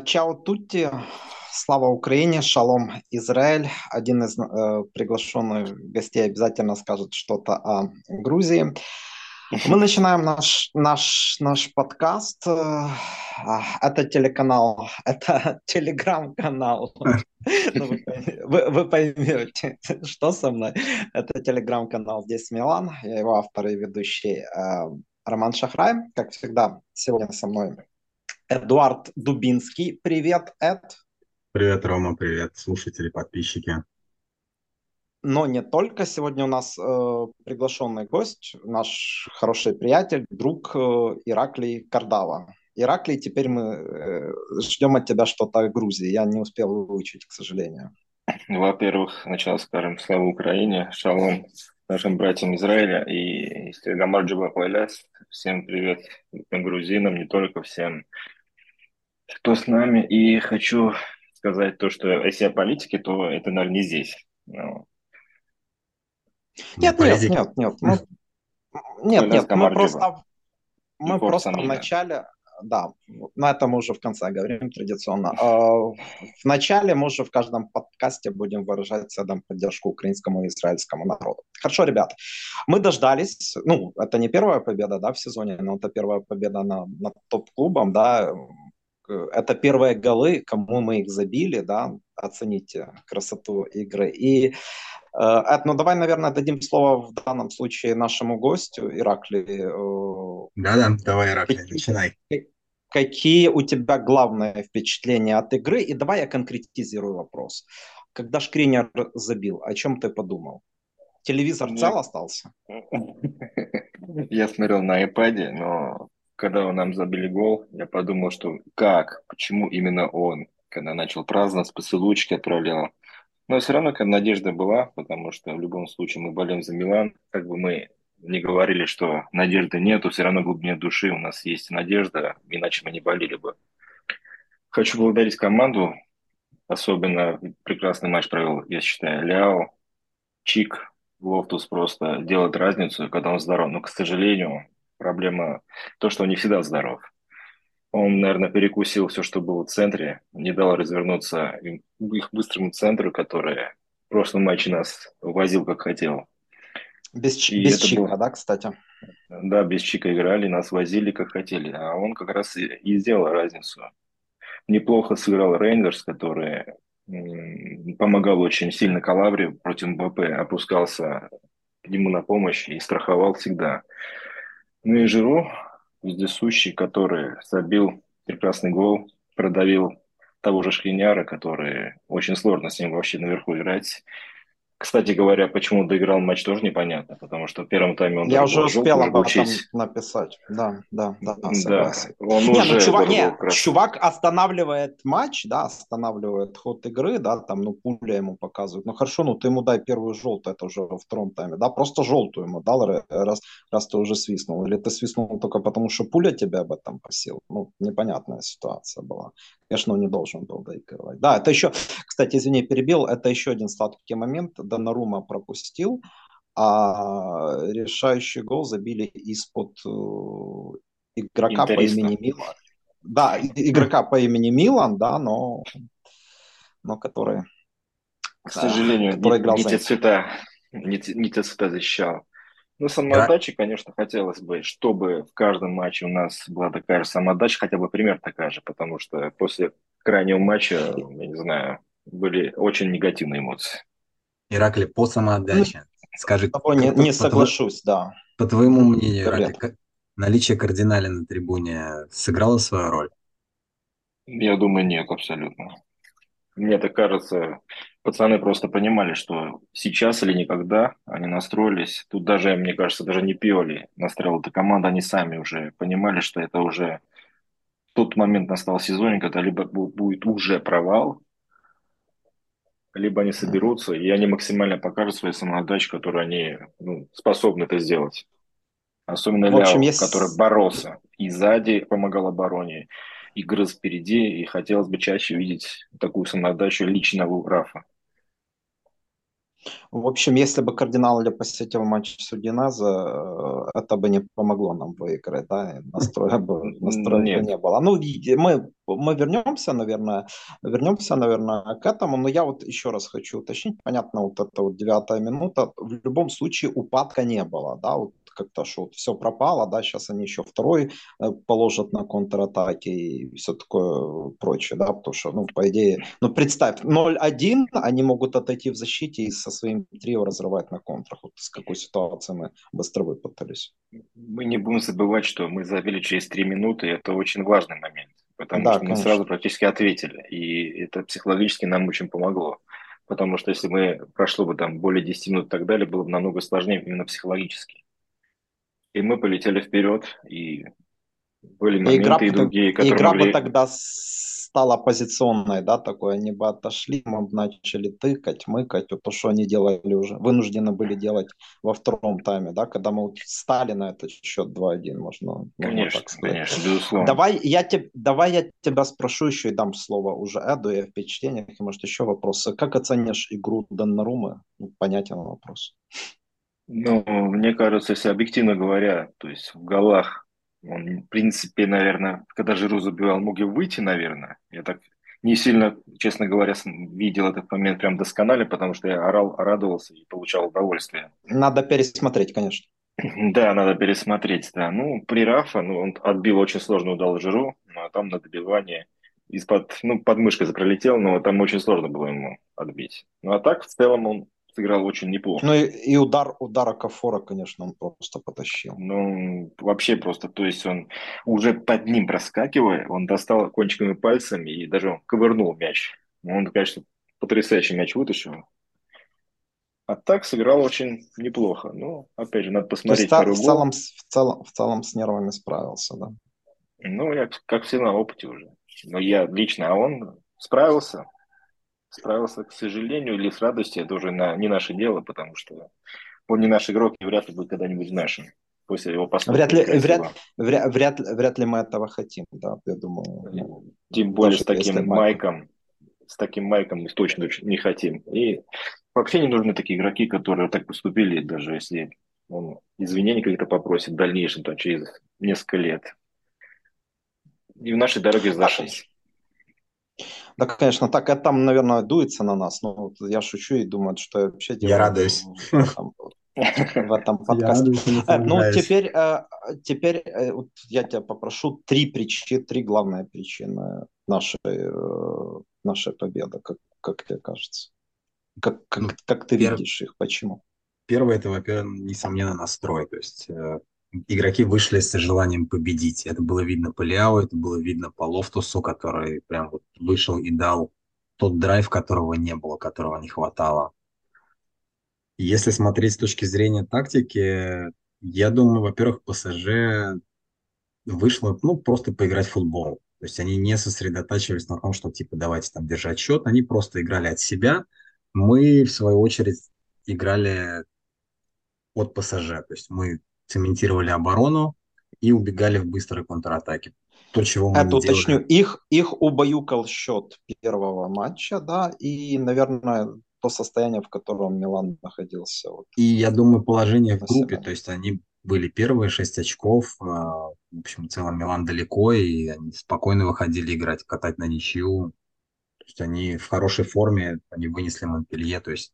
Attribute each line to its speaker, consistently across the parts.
Speaker 1: Чао Тутти, слава Украине, шалом Израиль. Один из э, приглашенных гостей обязательно скажет что-то о Грузии. Мы начинаем наш, наш, наш подкаст. Э, это телеканал, это телеграм-канал. Ну, вы, вы поймете, что со мной. Это телеграм-канал «Здесь Милан». Я его автор и ведущий э, Роман Шахрай. Как всегда, сегодня со мной Эдуард Дубинский. Привет, Эд.
Speaker 2: Привет, Рома, привет, слушатели, подписчики.
Speaker 1: Но не только. Сегодня у нас э, приглашенный гость, наш хороший приятель, друг э, Ираклий Кардава. Ираклий, теперь мы э, ждем от тебя что-то о Грузии. Я не успел выучить, к сожалению.
Speaker 3: Во-первых, сначала скажем слава Украине, шалом нашим братьям Израиля и Стегамар Джабахваляс. Всем привет грузинам, не только всем, кто с нами. И хочу сказать то, что если о политике, то это, наверное, не здесь. Но...
Speaker 1: Нет, нет, нет, нет. Мы... Нет, нет, мы просто, мы просто в начале, да, на этом мы уже в конце говорим традиционно. А, в начале мы уже в каждом подкасте будем выражать всегда поддержку украинскому и израильскому народу. Хорошо, ребят, мы дождались, ну, это не первая победа, да, в сезоне, но это первая победа на, над топ-клубом, да, это первые голы, кому мы их забили, да, оцените красоту игры. И Эд, ну давай, наверное, дадим слово в данном случае нашему гостю, Иракли.
Speaker 2: Э, Да-да, давай, Иракли, какие, начинай.
Speaker 1: Какие у тебя главные впечатления от игры? И давай я конкретизирую вопрос. Когда Шкринер забил, о чем ты подумал? Телевизор Нет. цел остался?
Speaker 3: Я смотрел на iPad, но когда нам забили гол, я подумал, что как, почему именно он, когда начал праздновать, поцелуйчики отправлял, но все равно как надежда была, потому что в любом случае мы болеем за Милан. Как бы мы не говорили, что надежды нету, все равно в глубине души у нас есть надежда, иначе мы не болели бы. Хочу благодарить команду. Особенно прекрасный матч провел, я считаю, Леао, Чик, Лофтус просто делает разницу, когда он здоров. Но, к сожалению, проблема то, что он не всегда здоров. Он, наверное, перекусил все, что было в центре, не дал развернуться их быстрому центру, который в прошлом матче нас возил как хотел.
Speaker 1: Без, и без Чика, было... да, кстати?
Speaker 3: Да, без Чика играли, нас возили как хотели. А он как раз и, и сделал разницу. Неплохо сыграл Рейндерс, который помогал очень сильно Калабри против МБП, опускался к нему на помощь и страховал всегда. Ну и Жиру, вездесущий, который забил прекрасный гол, продавил того же Шхиняра, который очень сложно с ним вообще наверху играть. Кстати говоря, почему доиграл матч тоже непонятно, потому что в первом тайме он
Speaker 1: Я уже успел об этом написать. Да, да, да, да, да он не, ну уже ну, чувак, не, чувак останавливает матч, да, останавливает ход игры, да, там, ну, пуля ему показывают. Ну, хорошо, ну, ты ему дай первую желтую, это уже во втором тайме, да, просто желтую ему дал, раз, раз ты уже свистнул. Или ты свистнул только потому, что пуля тебя об этом просил. Ну, непонятная ситуация была. Конечно, он не должен был доигрывать. Да, это еще, кстати, извини, перебил, это еще один сладкий момент. Донарума пропустил, а решающий гол забили из-под э, игрока Интересно. по имени Милан. Да, игрока по имени Милан, да, но, но который...
Speaker 3: К сожалению, который играл не, не те цвета, не, не те цвета защищал. Ну, самоотдачи, да. конечно, хотелось бы, чтобы в каждом матче у нас была такая же самоотдача, хотя бы пример такая же, потому что после крайнего матча, я не знаю, были очень негативные эмоции.
Speaker 2: Иракли, по самоотдаче. Ну, Скажи,
Speaker 1: тобой не, не соглашусь, по, да.
Speaker 2: По твоему мнению, Иракли, наличие кардинали на трибуне сыграло свою роль?
Speaker 3: Я думаю, нет, абсолютно. Мне так кажется, пацаны просто понимали, что сейчас или никогда они настроились. Тут даже, мне кажется, даже не Пиоли настроил эту команду, они сами уже понимали, что это уже тот момент настал в сезоне, когда либо будет уже провал, либо они соберутся, и они максимально покажут свою самоотдачу, которую они ну, способны это сделать. Особенно в общем, Ляо, есть... который боролся и сзади помогал обороне, и грыз впереди, и хотелось бы чаще видеть такую самоотдачу лично у Рафа.
Speaker 1: В общем, если бы кардинал не посетил матч с Удиназа, э, это бы не помогло нам выиграть, да, настроя бы, настроя бы не было. Ну, мы мы вернемся, наверное, вернемся, наверное, к этому, но я вот еще раз хочу уточнить, понятно, вот эта вот девятая минута, в любом случае упадка не было, да, вот как-то, что вот все пропало, да, сейчас они еще второй э, положат на контратаки и все такое прочее, да, потому что, ну, по идее, ну, представь, 0-1, они могут отойти в защите и со своим трио разрывать на контрах, вот с какой ситуации мы быстро выпутались.
Speaker 3: Мы не будем забывать, что мы забили через три минуты, это очень важный момент, потому да, что конечно. мы сразу практически ответили, и это психологически нам очень помогло. Потому что если мы прошло бы там более 10 минут и так далее, было бы намного сложнее именно психологически. И мы полетели вперед, и были моменты игра, и другие,
Speaker 1: которые Игра могли... бы тогда стала позиционной, да, такой, они бы отошли, мы бы начали тыкать, мыкать, вот то, что они делали уже, вынуждены были делать во втором тайме, да, когда мы стали на этот счет 2-1, можно,
Speaker 3: конечно, так сказать. Конечно, безусловно.
Speaker 1: Давай я, te, давай я тебя спрошу еще и дам слово уже Эду и о впечатлениях, и, может, еще вопросы. Как оценишь игру Доннарумы? Ну, понятен вопрос.
Speaker 3: Ну, мне кажется, если объективно говоря, то есть в голах он, в принципе, наверное, когда Жиру забивал, мог и выйти, наверное. Я так не сильно, честно говоря, видел этот момент прям досконально, потому что я орал, радовался и получал удовольствие.
Speaker 1: Надо пересмотреть, конечно.
Speaker 3: Да, надо пересмотреть, да. Ну, при Рафа, ну, он отбил очень сложно удал Жиру, ну, а там на добивание из-под, ну, подмышкой запролетел, но там очень сложно было ему отбить. Ну, а так, в целом, он сыграл очень неплохо.
Speaker 1: Ну и, и удар, удара Кафора, конечно, он просто потащил.
Speaker 3: Ну, вообще просто, то есть он уже под ним проскакивая, он достал кончиками пальцами и даже он ковырнул мяч. Он, конечно, потрясающий мяч вытащил. А так сыграл очень неплохо. Ну, опять же, надо посмотреть
Speaker 1: То есть, в, целом, в, целом, в целом с нервами справился, да?
Speaker 3: Ну, я, как все на опыте уже. Но я лично, а он справился справился, к сожалению, или с радостью, это уже на, не наше дело, потому что он не наш игрок и вряд ли будет когда-нибудь нашим. После его
Speaker 1: вряд ли, вряд, вряд, вряд, вряд ли мы этого хотим, да, я думаю.
Speaker 3: Тем более с таким майком, с таким майком мы точно не хотим. И вообще не нужны такие игроки, которые так поступили, даже если он извинений какие-то попросит в дальнейшем, там, через несколько лет. И в нашей дороге зашлись.
Speaker 1: Да, конечно, так это там, наверное, дуется на нас. Но вот я шучу и думаю, что я вообще
Speaker 2: делаю. Я радуюсь.
Speaker 1: В этом, подкасте. Э, ну, теперь, э, теперь э, вот я тебя попрошу три причины, три главные причины нашей, нашей победы, как, как тебе кажется? Как, как, ну, как ты видишь их? Почему?
Speaker 2: Первое, это, во-первых, несомненно, настрой. То есть игроки вышли с желанием победить. Это было видно по Ляо, это было видно по Лофтусу, который прям вот вышел и дал тот драйв, которого не было, которого не хватало. Если смотреть с точки зрения тактики, я думаю, во-первых, ПСЖ вышло, ну, просто поиграть в футбол. То есть они не сосредотачивались на том, что, типа, давайте там держать счет, они просто играли от себя. Мы, в свою очередь, играли от ПСЖ. То есть мы цементировали оборону и убегали в быстрой контратаке.
Speaker 1: То, чего мы Это уточню. Их, их убаюкал счет первого матча, да, и, наверное, то состояние, в котором Милан находился. Вот,
Speaker 2: и я думаю, положение в группе, то есть они были первые шесть очков, а, в общем, в целом Милан далеко, и они спокойно выходили играть, катать на ничью. То есть они в хорошей форме, они вынесли Монпелье, то есть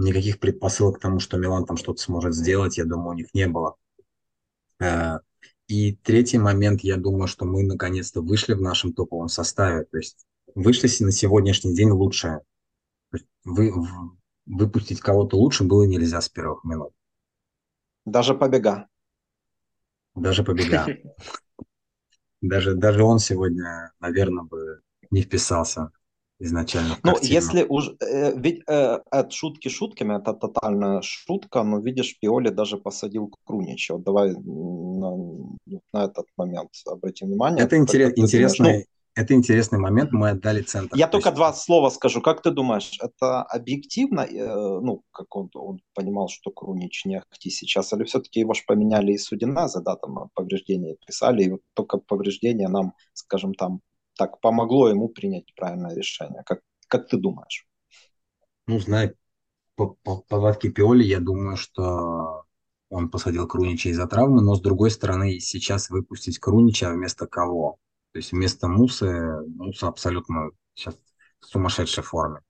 Speaker 2: никаких предпосылок к тому, что Милан там что-то сможет сделать, я думаю, у них не было. Э, и третий момент, я думаю, что мы наконец-то вышли в нашем топовом составе. То есть вышли на сегодняшний день лучшее. Вы, выпустить кого-то лучше было нельзя с первых минут.
Speaker 1: Даже побега.
Speaker 2: Даже побега. Даже, даже он сегодня, наверное, бы не вписался изначально.
Speaker 1: Ну, если уж, э, ведь э, от шутки шутками, это тотальная шутка, но видишь, Пиоли даже посадил Крунича. Вот давай на, на этот момент обратим внимание.
Speaker 2: Это интерес, интересный, ну, это интересный момент, мы отдали центр.
Speaker 1: Я только есть... два слова скажу. Как ты думаешь, это объективно, э, ну, как он, он понимал, что Крунич не ахти сейчас, или все-таки его же поменяли из Судиназа, да, там повреждения писали, и вот только повреждения нам, скажем, там так помогло ему принять правильное решение? Как, как ты думаешь?
Speaker 2: Ну, зная по, по повадке Пиоли, я думаю, что он посадил Крунича из-за травмы, но с другой стороны, сейчас выпустить Крунича вместо кого? То есть вместо Мусы, Муса абсолютно сейчас в сумасшедшей форме.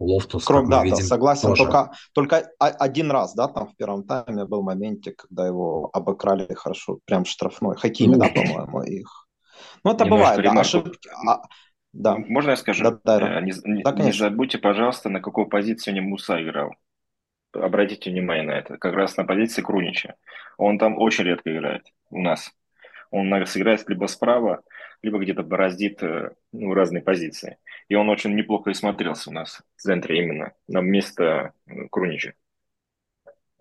Speaker 1: Лофтус, Крок, да, видим, да, согласен. Тоже. Только, только один раз, да, там в первом тайме был моменте, когда его обыграли хорошо, прям штрафной. Хакими, да, по-моему, их. Ну, это бывает, да, ошибки. А,
Speaker 3: да. Можно я скажу? Да, да, э, не, не, да, не забудьте, пожалуйста, на какую позицию не Муса играл. Обратите внимание на это. Как раз на позиции Крунича. Он там очень редко играет у нас. Он сыграет либо справа, либо где-то бороздит э, ну, разные позиции. И он очень неплохо и смотрелся у нас в центре именно, на место э, Крунича.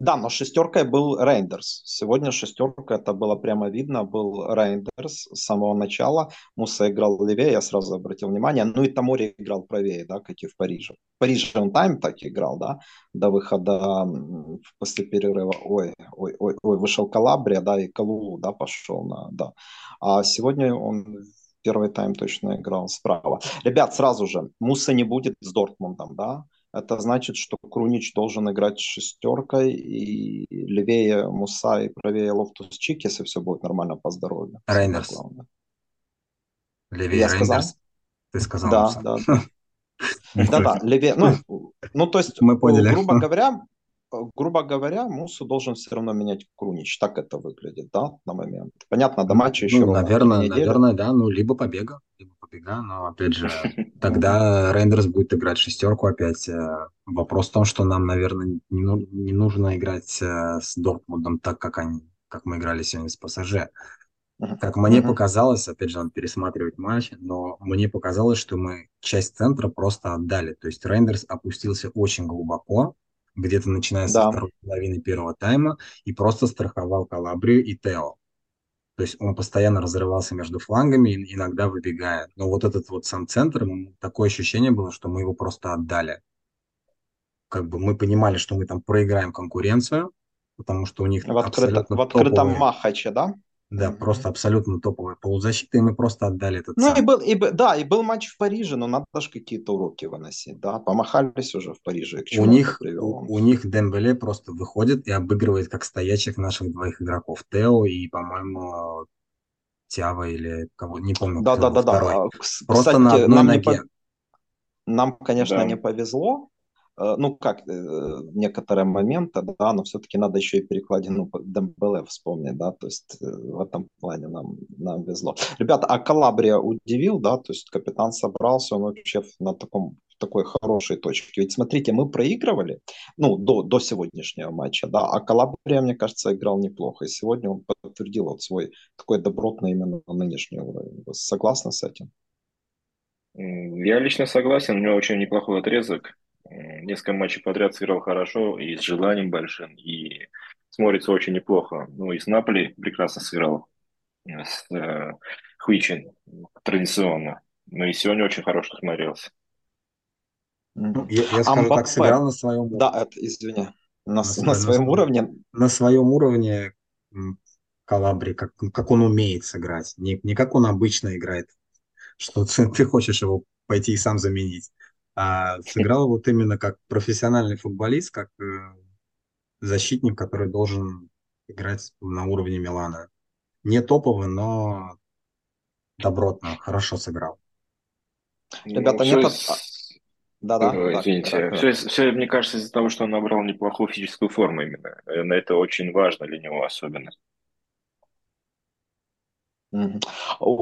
Speaker 1: Да, но шестеркой был Рейндерс. Сегодня шестерка, это было прямо видно, был Рейндерс с самого начала. Муса играл левее, я сразу обратил внимание. Ну и Тамори играл правее, да, как и в Париже. В Париже он тайм так играл, да, до выхода после перерыва. Ой, ой, ой, ой, вышел Калабрия, да, и Калулу, да, пошел на, да. А сегодня он первый тайм точно играл справа. Ребят, сразу же, Муса не будет с Дортмундом, да, это значит, что Крунич должен играть шестеркой, и левее Муса и правее Лофтус Чик, если все будет нормально по здоровью.
Speaker 2: Рейндерс.
Speaker 1: Левее Я Рейндерс. Сказал? Ты сказал Да, Муса. да, да. Да-да, левее, ну, ну, то есть, Мы поняли. грубо говоря, грубо говоря, Мусу должен все равно менять Крунич. Так это выглядит, да, на момент. Понятно, до матча еще
Speaker 2: ну, наверное, наверное, да, ну, либо побега, либо побега, но, опять же, тогда Рейндерс будет играть шестерку опять. Э, вопрос в том, что нам, наверное, не, ну, не нужно играть э, с Дортмундом так, как, они, как мы играли сегодня с ПСЖ. Как мне показалось, опять же, надо пересматривать матч, но мне показалось, что мы часть центра просто отдали. То есть Рейндерс опустился очень глубоко, где-то начиная да. со второй половины первого тайма, и просто страховал Калабрию и Тео. То есть он постоянно разрывался между флангами, иногда выбегая. Но вот этот вот сам центр, такое ощущение было, что мы его просто отдали. Как бы мы понимали, что мы там проиграем конкуренцию, потому что у них
Speaker 1: в, открыто, в открытом топовые... Махаче, да?
Speaker 2: Да, mm-hmm. просто абсолютно топовая полузащита, и мы просто отдали этот
Speaker 1: Ну, и был, и, да, и был матч в Париже, но надо же какие-то уроки выносить, да, помахались уже в Париже.
Speaker 2: у них, у, у них Дембеле просто выходит и обыгрывает как стоячих наших двоих игроков, Тео и, по-моему, Тява или кого, не помню.
Speaker 1: Да, да, да, да. Просто Кстати, на одной нам ноге. Не по... Нам, конечно, да. не повезло, ну, как э, некоторые моменты, да, но все-таки надо еще и перекладину Дембеле вспомнить, да, то есть э, в этом плане нам, нам везло. Ребята, а Калабрия удивил, да, то есть капитан собрался, он вообще на таком такой хорошей точке. Ведь смотрите, мы проигрывали, ну, до, до сегодняшнего матча, да, а Калабрия, мне кажется, играл неплохо. И сегодня он подтвердил вот свой такой добротный именно нынешний уровень. Вы согласны с этим?
Speaker 3: Я лично согласен, у него очень неплохой отрезок несколько матчей подряд сыграл хорошо и с желанием большим, и смотрится очень неплохо. Ну и с Наполи прекрасно сыграл, э, с э, Хуичин традиционно. Ну и сегодня очень хорошо смотрелся.
Speaker 2: Ну, я, я скажу Амбапе. так, сыграл на своем уровне.
Speaker 1: Да, это, извини. На, на, на своем уровне?
Speaker 2: На своем уровне Калабри, как, как он умеет сыграть. Не, не как он обычно играет, что ты, ты хочешь его пойти и сам заменить а сыграл вот именно как профессиональный футболист, как э, защитник, который должен играть на уровне Милана. Не топовый, но добротно, хорошо сыграл.
Speaker 3: Ребята, ну, нет... Все... Да-да. да, извините. Да, все, все, мне кажется, из-за того, что он набрал неплохую физическую форму именно. На это очень важно для него особенно.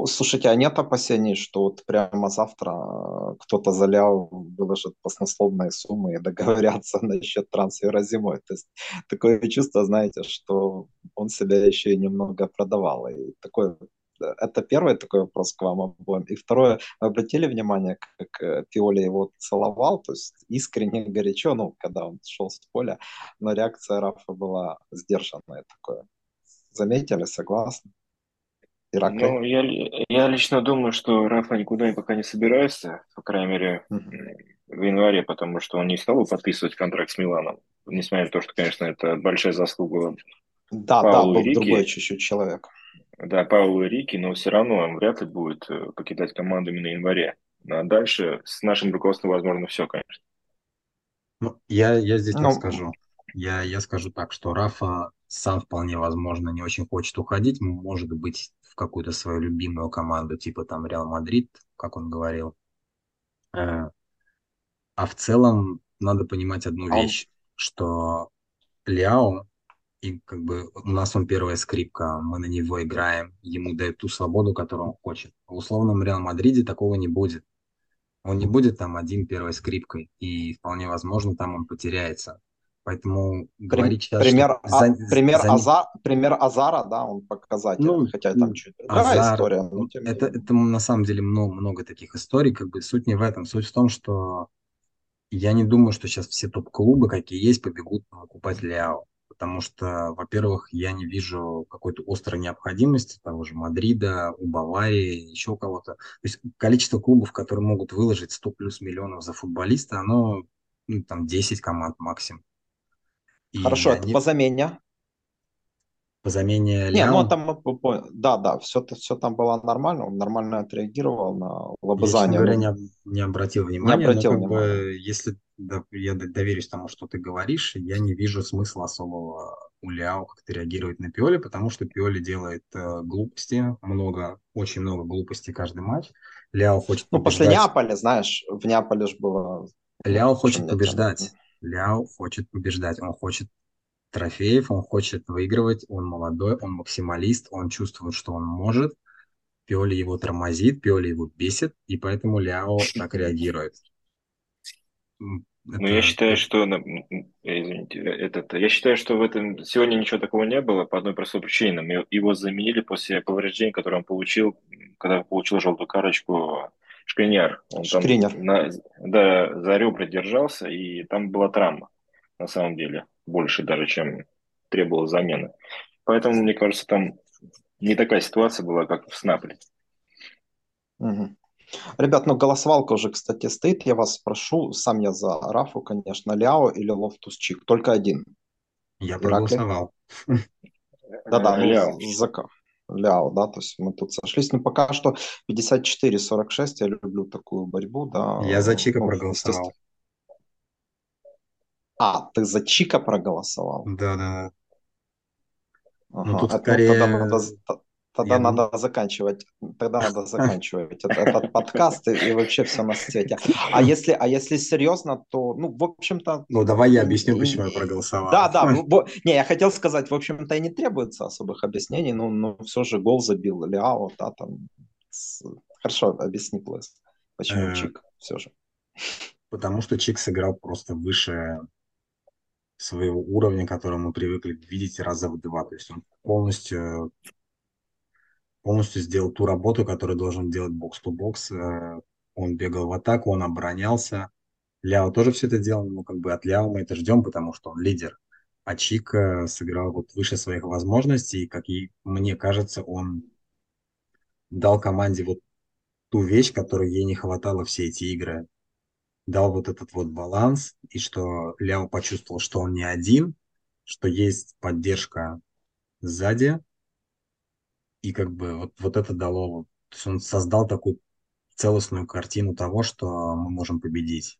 Speaker 1: Слушайте, а нет опасений, что вот прямо завтра э, кто-то залял, выложит баснословные суммы и договорятся насчет трансфера зимой? То есть такое чувство, знаете, что он себя еще и немного продавал. И такое это первый такой вопрос к вам обоим. И второе, обратили внимание, как э, Пиоли его целовал, то есть искренне горячо, ну, когда он шел с поля, но реакция Рафа была сдержанная такое. Заметили, согласны?
Speaker 3: Ираклий? Ну, я, я лично думаю, что Рафа никуда пока не собирается, по крайней мере, mm-hmm. в январе, потому что он не стал подписывать контракт с Миланом, несмотря на то, что, конечно, это большая заслуга
Speaker 1: Да, Паулу да, был Рики. другой чуть-чуть человек.
Speaker 3: Да, Паулу и Рики, но все равно он вряд ли будет э, покидать команду именно в январе. А дальше с нашим руководством возможно все, конечно.
Speaker 2: Ну, я, я здесь ну, так скажу. Я, я скажу так, что Рафа сам вполне возможно не очень хочет уходить, может быть, в какую-то свою любимую команду, типа там Реал Мадрид, как он говорил. Э, а в целом надо понимать одну вещь, что Леао, и как бы у нас он первая скрипка, мы на него играем, ему дают ту свободу, которую он хочет. В условном Реал Мадриде такого не будет. Он не будет там один первой скрипкой, и вполне возможно там он потеряется. Поэтому
Speaker 1: говорить сейчас, пример, что... а, пример, за... Азар, пример Азара, да, он показатель, ну, хотя там чуть другая Азар, история. Но
Speaker 2: тем это, это на самом деле много, много таких историй, как бы суть не в этом. Суть в том, что я не думаю, что сейчас все топ-клубы, какие есть, побегут покупать Ляо. Потому что, во-первых, я не вижу какой-то острой необходимости того же Мадрида, у Баварии, еще кого-то. То есть количество клубов, которые могут выложить 100 плюс миллионов за футболиста, оно ну, там 10 команд максимум.
Speaker 1: И Хорошо, они... это по замене.
Speaker 2: По замене
Speaker 1: Не, ну там, да, да, все, все там было нормально, он нормально отреагировал на лобызание.
Speaker 2: Я, говоря, не, не обратил внимания, не обратил но как внимания. бы, если да, я доверюсь тому, что ты говоришь, я не вижу смысла особого у Ляо как-то реагировать на Пиоли, потому что Пиоли делает э, глупости, много, очень много глупостей каждый матч. Ляо хочет
Speaker 1: Ну, побеждать. после Неаполя, знаешь, в Неаполе же было...
Speaker 2: Ляо хочет побеждать. Ляо хочет побеждать, он хочет трофеев, он хочет выигрывать, он молодой, он максималист, он чувствует, что он может. Пиоли его тормозит, Пиоли его бесит, и поэтому Ляо так реагирует.
Speaker 3: Это... Ну, я считаю, что, извините, этот, я считаю, что в этом сегодня ничего такого не было по одной простой причине. Его заменили после повреждения, которое он получил, когда получил желтую карточку Шкриняр. Он Шкриняр. там на, да, за ребра держался, и там была травма, на самом деле, больше даже, чем требовала замены. Поэтому, мне кажется, там не такая ситуация была, как с Наполи.
Speaker 1: Угу. Ребят, ну голосовалка уже, кстати, стоит. Я вас спрошу, сам я за Рафу, конечно, Леао или Лофтус Чик. Только один.
Speaker 2: Я проголосовал.
Speaker 1: Да-да, ну, за, Ляо, да, то есть мы тут сошлись. Но пока что 54-46, я люблю такую борьбу, да.
Speaker 2: Я за Чика ну, проголосовал.
Speaker 1: А, ты за Чика проголосовал?
Speaker 2: Да, да.
Speaker 1: Ага. Ну, тут Это, скорее... Тогда Тогда Я надо заканчивать, тогда надо заканчивать этот, этот подкаст и, и вообще все на свете. А если, а если серьезно, то, ну, в общем-то...
Speaker 2: Ну, давай я объясню, почему я проголосовал.
Speaker 1: Да, да. Не, я хотел сказать, в общем-то, и не требуется особых объяснений, но, но все же гол забил Лиао, да, там... Хорошо, объясни, Плэс, почему э, Чик все же.
Speaker 2: Потому что Чик сыграл просто выше своего уровня, который мы привыкли видеть раза в два. То есть он полностью полностью сделал ту работу, которую должен делать бокс-то-бокс. Он бегал в атаку, он оборонялся. Ляо тоже все это делал, ну, как бы от Ляо мы это ждем, потому что он лидер. А Чик сыграл вот выше своих возможностей, и, как и мне кажется, он дал команде вот ту вещь, которой ей не хватало все эти игры. Дал вот этот вот баланс, и что Ляо почувствовал, что он не один, что есть поддержка сзади, и как бы вот, вот это дало, то есть он создал такую целостную картину того, что мы можем победить.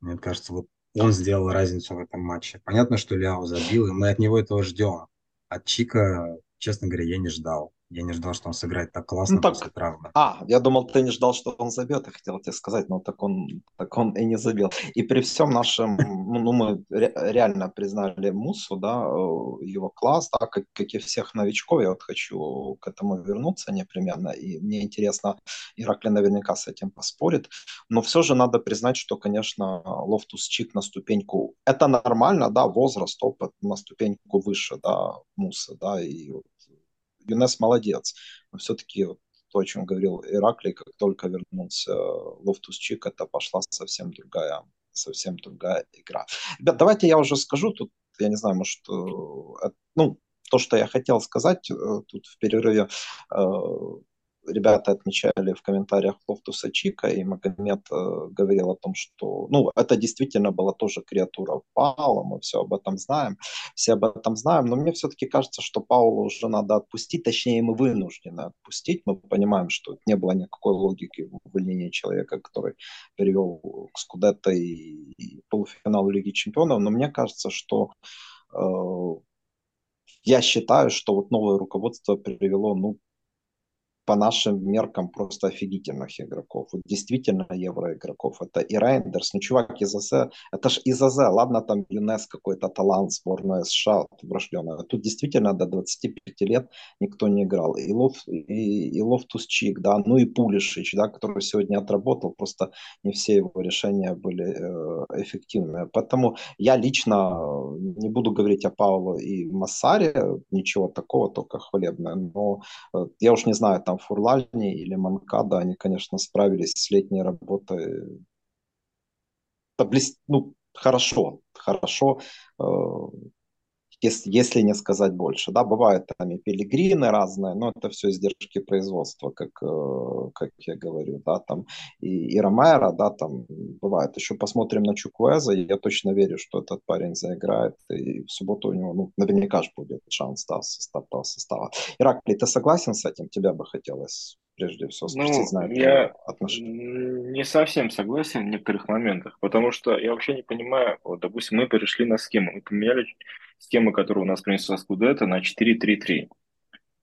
Speaker 2: Мне кажется, вот он сделал разницу в этом матче. Понятно, что Ляо забил, и мы от него этого ждем. От Чика, честно говоря, я не ждал. Я не ждал, что он сыграет так классно ну, так... после травмы.
Speaker 1: А, я думал, ты не ждал, что он забьет, я хотел тебе сказать, но так он, так он и не забил. И при всем нашем, ну, мы ре- реально признали Мусу, да, э, его класс, да, как, как и всех новичков, я вот хочу к этому вернуться непременно, и мне интересно, Ираклий наверняка с этим поспорит, но все же надо признать, что, конечно, Лофтус Чик на ступеньку, это нормально, да, возраст, опыт на ступеньку выше, да, Мусы, да, и Юнес молодец. Но все-таки вот, то, о чем говорил Ираклий, как только вернулся Лофтус Чик, это пошла совсем другая, совсем другая игра. Ребят, давайте я уже скажу, тут, я не знаю, может, э, ну, то, что я хотел сказать э, тут в перерыве, э, ребята отмечали в комментариях Лофтуса Чика, и Магомед э, говорил о том, что, ну, это действительно была тоже креатура Паула, мы все об этом знаем, все об этом знаем, но мне все-таки кажется, что Паула уже надо отпустить, точнее, мы вынуждены отпустить, мы понимаем, что не было никакой логики в увольнении человека, который перевел к Скудетто и, и полуфиналу Лиги Чемпионов, но мне кажется, что э, я считаю, что вот новое руководство привело, ну, по нашим меркам просто офигительных игроков. Вот действительно евроигроков. Это и Рейндерс, ну чувак из АЗ, это ж из АЗ, ладно там Юнес какой-то талант, сборная США врожденная. Тут действительно до 25 лет никто не играл. И, Лов, и, и Лофтус Чик, да, ну и Пулишич, да, который сегодня отработал, просто не все его решения были э, эффективны. Поэтому я лично не буду говорить о Пауло и Массаре, ничего такого, только хвалебное, но э, я уж не знаю, там Фурлани или Манкада, они, конечно, справились с летней работой. Ну, хорошо, хорошо, э, если, если не сказать больше. Да, бывают там и пилигрины разные, но это все издержки производства, как, э, как я говорю, да, там и, и Ромеро, да, там бывает. Еще посмотрим на Чукуэза, я точно верю, что этот парень заиграет, и в субботу у него, ну, наверняка же будет шанс, да, состава. состава. Иракли, ты согласен с этим? Тебя бы хотелось прежде всего спросить, ну,
Speaker 3: я не совсем согласен в некоторых моментах, потому что я вообще не понимаю, вот, допустим, мы перешли на схему, мы поменяли схему, которая у нас принесла Скудетто, на 4-3-3.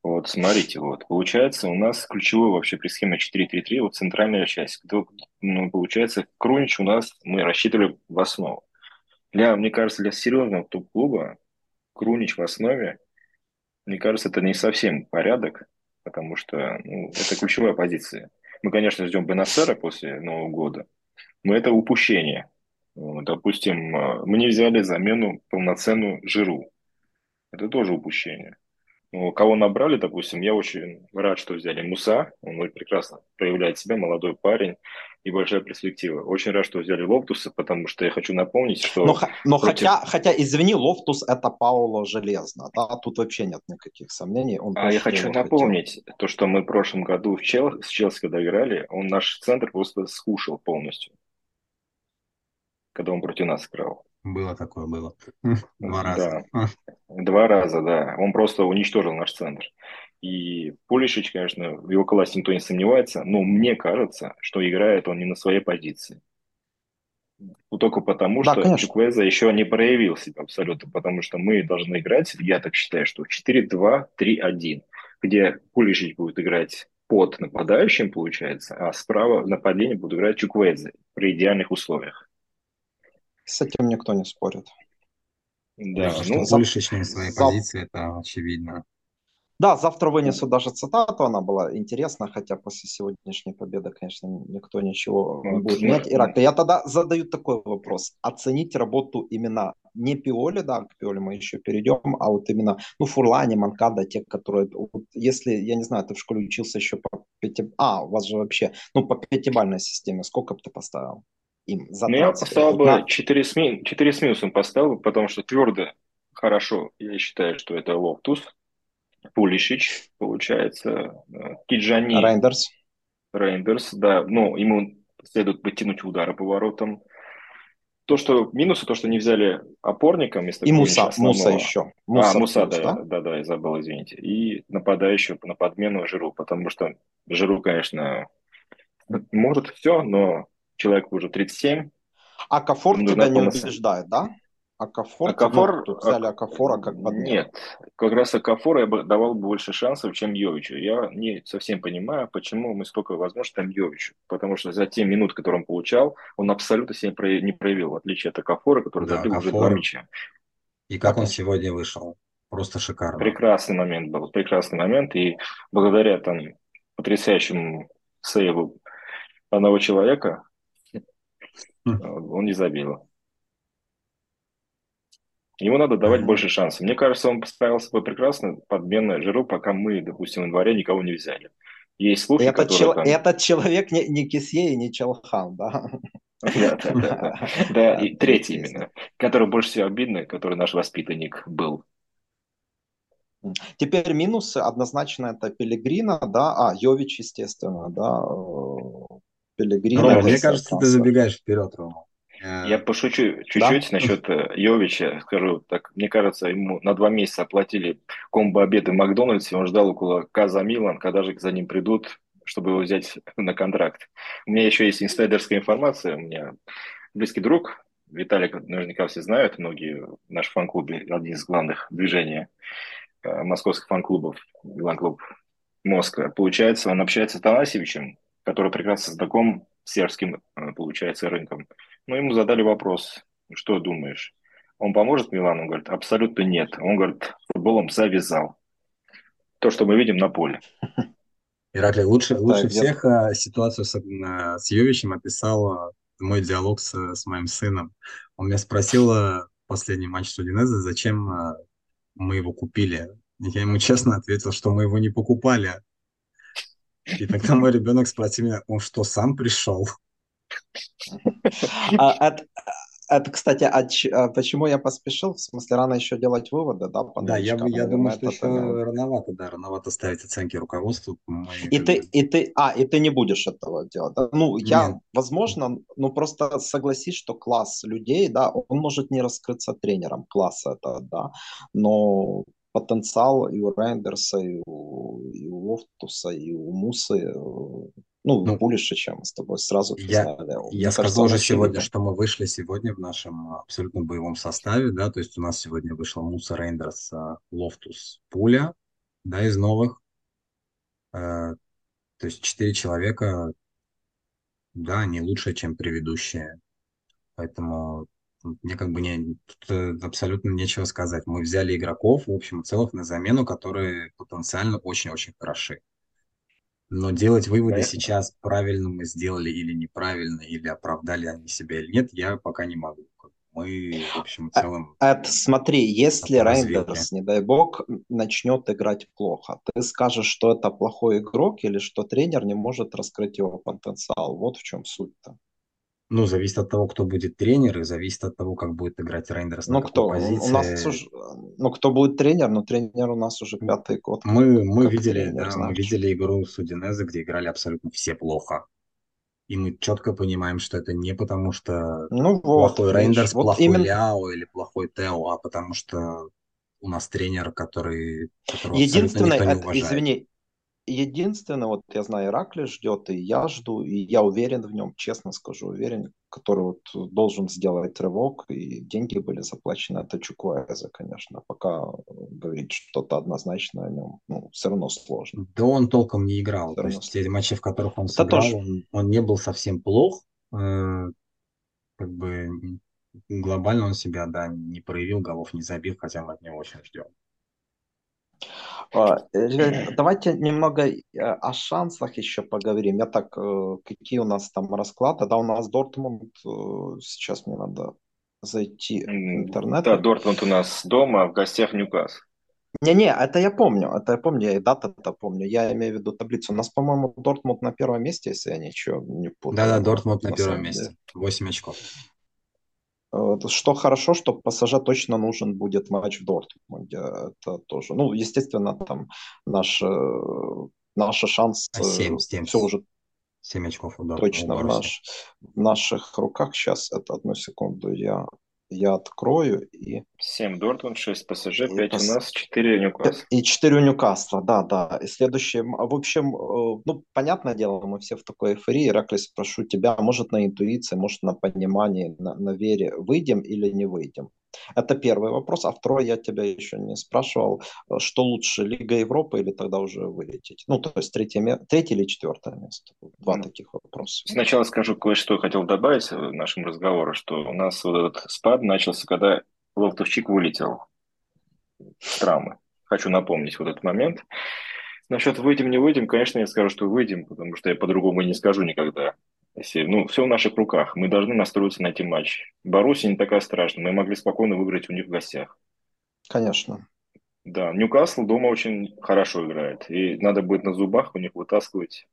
Speaker 3: Вот, смотрите, вот, получается, у нас ключевой вообще при схеме 4-3-3, вот центральная часть. Кто, ну, получается, Крунич у нас мы рассчитывали в основу. Для, мне кажется, для серьезного топ-клуба Крунич в основе, мне кажется, это не совсем порядок, потому что ну, это ключевая позиция. Мы, конечно, ждем Бенасера после Нового года, но это упущение. Допустим, э, мы не взяли замену полноценную Жиру. Это тоже упущение. Ну, кого набрали, допустим, я очень рад, что взяли Муса, он прекрасно проявляет себя, молодой парень и большая перспектива. Очень рад, что взяли Лофтуса, потому что я хочу напомнить, что...
Speaker 1: Но, но против... хотя, хотя, извини, Лофтус это пауло железно, да, тут вообще нет никаких сомнений.
Speaker 3: Он а я хочу напомнить, хотел. то, что мы в прошлом году в Чел... с Челси, когда играли, он наш центр просто скушал полностью, когда он против нас играл.
Speaker 2: Было такое, было. Два раза.
Speaker 3: Да. Два раза, да. Он просто уничтожил наш центр. И Пулишич, конечно, в его классе никто не сомневается, но мне кажется, что играет он не на своей позиции. Только потому, да, что конечно. Чуквеза еще не проявил себя абсолютно, потому что мы должны играть, я так считаю, что 4-2-3-1, где Пулишич будет играть под нападающим, получается, а справа в нападении будет играть Чуквеза при идеальных условиях.
Speaker 1: С этим никто не спорит.
Speaker 2: Да, ну, что Пулишич не своей за... позиции, это очевидно.
Speaker 1: Да, завтра вынесу даже цитату, она была интересна, хотя после сегодняшней победы, конечно, никто ничего не будет менять. Ирак, я тогда задаю такой вопрос. Оценить работу именно не Пиоли, да, к Пиоли мы еще перейдем, а вот именно, ну, Фурлани, Манкада, те, которые, вот, если, я не знаю, ты в школе учился еще по пяти, а, у вас же вообще, ну, по пятибалльной системе, сколько бы ты поставил?
Speaker 3: Им за Ну, я поставил бы на... 4 с, ми... 4 с минусом поставил, потому что твердо хорошо, я считаю, что это Лофтус, Пулишич, получается, э, Тиджани.
Speaker 1: Рейндерс.
Speaker 3: Рейндерс, да, ну, ему следует потянуть удары по воротам. То, что минусы, то, что не взяли опорника вместо
Speaker 1: И Муса, Муса еще.
Speaker 3: Муса а, Муса, плюс, да, да, да, да, я забыл, извините. И нападающего на подмену Жиру, потому что Жиру, конечно, может все, но человеку уже 37.
Speaker 1: А Кафор тебя не убеждает, да? А Кафор,
Speaker 3: Акафор,
Speaker 1: ну, взяли Акафора как
Speaker 3: подмену. Нет, как раз Акафора я бы давал больше шансов, чем Йовичу. Я не совсем понимаю, почему мы столько возможностей там Йовичу. Потому что за те минуты, которые он получал, он абсолютно себя не проявил, в отличие от Акафора, который да, забил уже два мяча.
Speaker 2: И как он сегодня вышел? Просто шикарно.
Speaker 3: Прекрасный момент был, прекрасный момент. И благодаря там потрясающему сейву одного человека, он не забил. Ему надо давать больше шансов. Мне кажется, он справился бы прекрасно подменно Жиру, пока мы, допустим, в январе никого не взяли. Есть слухи,
Speaker 1: этот, чел- там... этот человек не, не Кисье и не Челхан, да?
Speaker 3: Да, да, да. Да, и третий именно, который больше всего обидно, который наш воспитанник был.
Speaker 1: Теперь минусы однозначно это Пелегрина, да, а, Йович, естественно, да,
Speaker 2: Пелегрини. Рома, мне кажется, ты забегаешь вперед, Рома.
Speaker 3: Я пошучу чуть-чуть да? насчет э, Йовича. Скажу так, мне кажется, ему на два месяца оплатили комбо-обеды в Макдональдсе, он ждал около Каза Милан, когда же за ним придут, чтобы его взять на контракт. У меня еще есть инсайдерская информация. У меня близкий друг, Виталик наверняка все знают, многие в нашем фан-клубе, один из главных движения. э, московских фан-клубов, фан-клуб Москва. Получается, он общается с Танасевичем, который прекрасно знаком с сербским, э, получается, рынком. Но ему задали вопрос, что думаешь? Он поможет Милану? Он говорит, абсолютно нет. Он говорит, футболом завязал. То, что мы видим на поле.
Speaker 2: Ираклий, лучше, лучше всех я... ситуацию с, с Йовичем описал мой диалог с, с моим сыном. Он меня спросил в последний матч с Удинезе, зачем мы его купили. Я ему честно ответил, что мы его не покупали. И тогда мой ребенок спросил меня, он что, сам пришел?
Speaker 1: А, это, это, кстати, а, а почему я поспешил? В смысле, рано еще делать выводы, да?
Speaker 2: Да, я, я думаю, что еще это... рановато, да, рановато ставить оценки руководству.
Speaker 1: И ты, и ты, а, и ты не будешь этого делать. Да? Ну, я, Нет. возможно, ну просто согласись, что класс людей, да, он может не раскрыться тренером класса, это, да, но потенциал и у Рейндерса, и у, и у Лофтуса, и у Мусы, э, ну, ну больше, чем мы с тобой сразу
Speaker 2: я, признали. Я сказал уже сегодня, что мы вышли сегодня в нашем абсолютно боевом составе, да, то есть у нас сегодня вышла Муса Рейндерс, Лофтус, Пуля, да, из новых. Э, то есть четыре человека, да, не лучше, чем предыдущие. Поэтому мне как бы не, тут э, абсолютно нечего сказать. Мы взяли игроков, в общем и целом, на замену, которые потенциально очень-очень хороши. Но делать выводы Понятно. сейчас, правильно мы сделали или неправильно, или оправдали они себя или нет, я пока не могу. Мы, в общем и а, целом...
Speaker 1: Это, смотри, если Рейндерс, не дай бог, начнет играть плохо, ты скажешь, что это плохой игрок или что тренер не может раскрыть его потенциал. Вот в чем суть-то.
Speaker 2: Ну, зависит от того, кто будет тренер, и зависит от того, как будет играть Рейндерс ну, на кто? позиции. У нас
Speaker 1: уже, ну, кто будет тренер, но тренер у нас уже пятый год.
Speaker 2: Мы, мы видели, тренер, да, мы видели игру с Удинезе, где играли абсолютно все плохо. И мы четко понимаем, что это не потому, что ну, вот, плохой Рейндерс, вот плохой именно... Ляо или плохой Тео, а потому что у нас тренер, который,
Speaker 1: Единственное, не уважает. Это, извини, единственное, вот я знаю, Иракли ждет, и я жду, и я уверен в нем, честно скажу, уверен, который вот должен сделать рывок, и деньги были заплачены, это Чуквайза, конечно. Пока говорить что-то однозначно о нем, ну, все равно сложно.
Speaker 2: Да он толком не играл. То есть те матчи, в которых он сыграл, тоже... он, он не был совсем плох. Э, как бы глобально он себя, да, не проявил, голов не забил, хотя мы от него очень ждем.
Speaker 1: А, давайте немного э, о шансах еще поговорим. Я так, э, какие у нас там расклады? Да, у нас Дортмунд, э, сейчас мне надо зайти в интернет.
Speaker 3: Да, Дортмунд у нас дома, в гостях Ньюкас.
Speaker 1: Не-не, это я помню, это я помню, я и дата-то помню. Я имею в виду таблицу. У нас, по-моему, Дортмунд на первом месте, если я ничего не путаю.
Speaker 2: Да-да, Дортмунд на, на первом месте. 8 очков.
Speaker 1: Что хорошо, что ПСЖ точно нужен будет матч в Дортмунде. Это тоже. Ну, естественно, там наш, э, наши шансы.
Speaker 2: 7, 7.
Speaker 1: Все уже
Speaker 2: 7 очков
Speaker 1: удар. Точно в, наш, в наших руках. Сейчас, это одну секунду, я я открою и...
Speaker 3: 7 Дортмунд, 6 ПСЖ, 5 пос... у нас, 4 Ньюкасла.
Speaker 1: И 4 у Ньюкасла, да, да. И следующее, в общем, э, ну, понятное дело, мы все в такой эйфории. Ираклис, прошу тебя, может на интуиции, может на понимании, на, на вере, выйдем или не выйдем. Это первый вопрос. А второй я тебя еще не спрашивал, э, что лучше, Лига Европы или тогда уже вылететь? Ну, то есть третье, третье или четвертое место? Два ну, таких вопроса.
Speaker 3: Сначала скажу кое-что хотел добавить в нашем разговоре, что у нас вот этот спад начался, когда Лофтовчик вылетел с травмы. Хочу напомнить вот этот момент. Насчет выйдем, не выйдем, конечно, я скажу, что выйдем, потому что я по-другому не скажу никогда. Если, ну, все в наших руках. Мы должны настроиться на эти матчи. Боруссия не такая страшная. Мы могли спокойно выиграть у них в гостях.
Speaker 1: Конечно.
Speaker 3: Да, Ньюкасл дома очень хорошо играет. И надо будет на зубах у них вытаскивать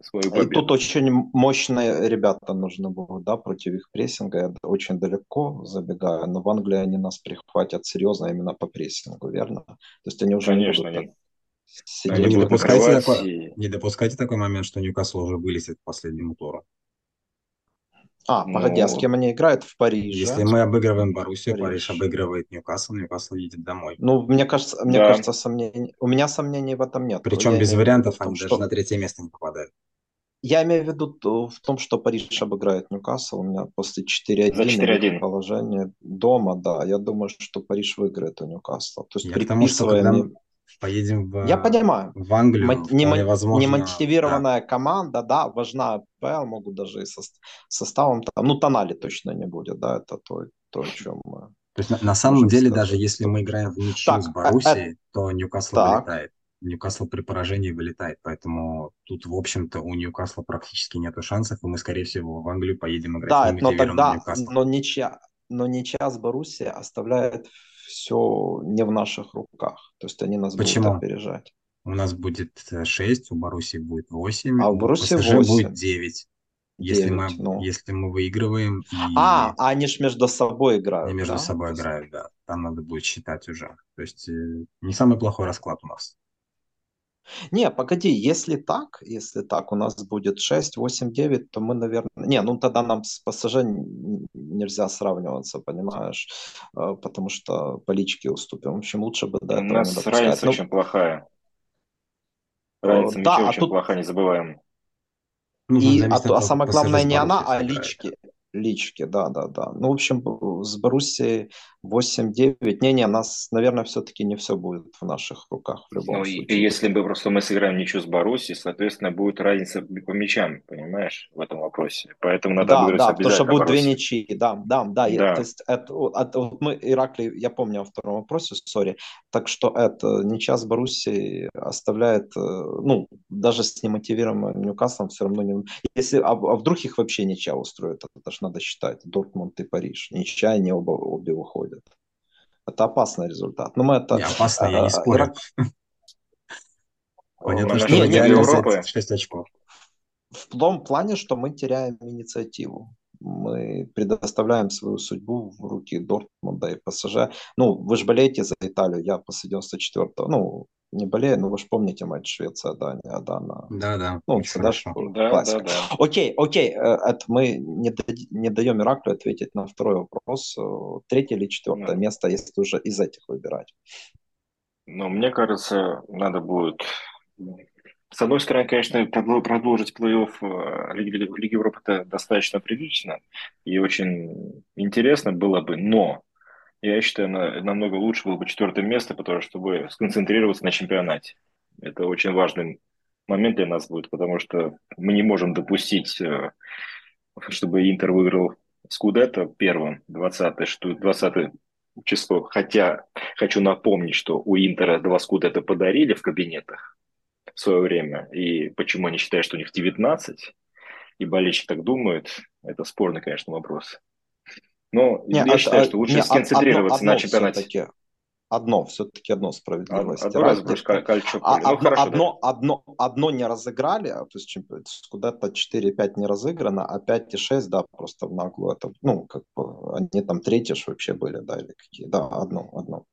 Speaker 1: свою победу. И тут очень мощные ребята нужны будут, да, против их прессинга. Я очень далеко забегаю, но в Англии они нас прихватят серьезно именно по прессингу, верно? То есть они уже
Speaker 3: Конечно, не будут
Speaker 2: Сидеть не, допускайте такой, не допускайте такой момент, что Ньюкасл уже вылезет к последнему туру.
Speaker 1: А, ну, погоди, а с кем они играют в Париже?
Speaker 2: Если мы обыгрываем Боруссию, Париж. Париж обыгрывает Ньюкасл, Ньюкасл едет домой.
Speaker 1: Ну, мне кажется, мне да. кажется, сомнений, у меня сомнений в этом нет.
Speaker 2: Причем Я без вариантов, они том, даже что... на третье место не попадают.
Speaker 1: я имею в виду в том, что Париж обыграет Ньюкасл. У меня после 4-1 положение дома, да. Я думаю, что Париж выиграет у Ньюкасла. То есть
Speaker 2: я потому что когда поедем в,
Speaker 1: я понимаю.
Speaker 2: в Англию, Мо-
Speaker 1: не, возможно, не мотивированная да. команда, да, важна ПЛ, могут даже и со, составом, там, ну, Тонали точно не будет, да, это то, то о чем мы...
Speaker 2: То есть на, на самом деле, сказать. даже если мы играем в ничью так, с Боруссией, а, то Ньюкасл так. вылетает. Ньюкасл при поражении вылетает, поэтому тут, в общем-то, у Ньюкасла практически нету шансов, и мы, скорее всего, в Англию поедем играть
Speaker 1: да, но тогда, Ньюкасл. но ничья, но ничья с Боруссией оставляет все не в наших руках. То есть они нас Почему? будут опережать.
Speaker 2: У нас будет 6, у Боруссии будет 8,
Speaker 1: а у Боруссии 8.
Speaker 2: будет 9. Если 9, мы, ну. если мы выигрываем... И...
Speaker 1: А, а они же между собой играют. Они
Speaker 2: между
Speaker 1: да?
Speaker 2: собой играют, да. Там надо будет считать уже. То есть э, не самый плохой расклад у нас.
Speaker 1: Не, погоди, если так, если так, у нас будет 6, 8, 9, то мы, наверное... Не, ну тогда нам с ПСЖ нельзя сравниваться, понимаешь? Э, потому что по личке уступим. В общем, лучше бы
Speaker 3: до У нас разница ну, очень плохая. Разница да, а очень тут... плохая, не забываем.
Speaker 1: И, а, а самое главное не она, а лички. Лички, да, да, да. Ну, в общем, с Боруссией 8-9. Не-не, нас, наверное, все-таки не все будет в наших руках в любом
Speaker 3: ну,
Speaker 1: случае.
Speaker 3: И если бы просто мы сыграем ничью с Боруссией, соответственно, будет разница по мячам, понимаешь, в этом вопросе. Поэтому надо
Speaker 1: да, да, потому что будут две ничьи, да, да, да. да. То есть это, это, вот мы, Иракли, я помню о втором вопросе, сори, так что это ничья с Боруссией оставляет, э, ну, даже с немотивированным Ньюкаслом все равно не... Если, а, а вдруг их вообще ничья устроит, это же надо считать. Дортмунд и Париж. Ничья, они оба, обе выходят. Это опасный результат. Но мы это...
Speaker 2: Не опасно, я не а, спорю. Понятно, что не, не, 6 очков.
Speaker 1: В том плане, что мы теряем инициативу. Мы предоставляем свою судьбу в руки Дортмунда и ПСЖ. Ну, вы же болеете за Италию, я после 94-го, ну, не болею, но вы же помните матч Швеция-Дания, да, на...
Speaker 2: Да, да.
Speaker 1: Ну, всегда же да, да, да. Окей, окей, э, это мы не, не даем Ираклю ответить на второй вопрос. Э, третье или четвертое да. место, если уже из этих выбирать?
Speaker 3: Ну, мне кажется, надо будет... С одной стороны, конечно, продолжить плей-офф э, Лиги, Лиги Европы это достаточно прилично и очень интересно было бы, но я считаю, на, намного лучше было бы четвертое место, потому чтобы сконцентрироваться на чемпионате. Это очень важный момент для нас будет, потому что мы не можем допустить, э, чтобы Интер выиграл Скудетто первым, 20 что 20 число. Хотя хочу напомнить, что у Интера два Скудетто подарили в кабинетах в свое время. И почему они считают, что у них 19, и болельщик так думает, это спорный, конечно, вопрос. Но не, я а, считаю, что лучше не, сконцентрироваться одно, на чемпионате.
Speaker 1: Все-таки, одно, все-таки одно справедливость. Одно разброс кольчуг. А, ну, одно, хорошо, одно, да. одно, одно не разыграли, а, то есть куда-то 4-5 не разыграно, а 5 и 6, да, просто в наглую. Это, ну, как бы, они там третьи вообще были, да, или какие. Да, одно, одно.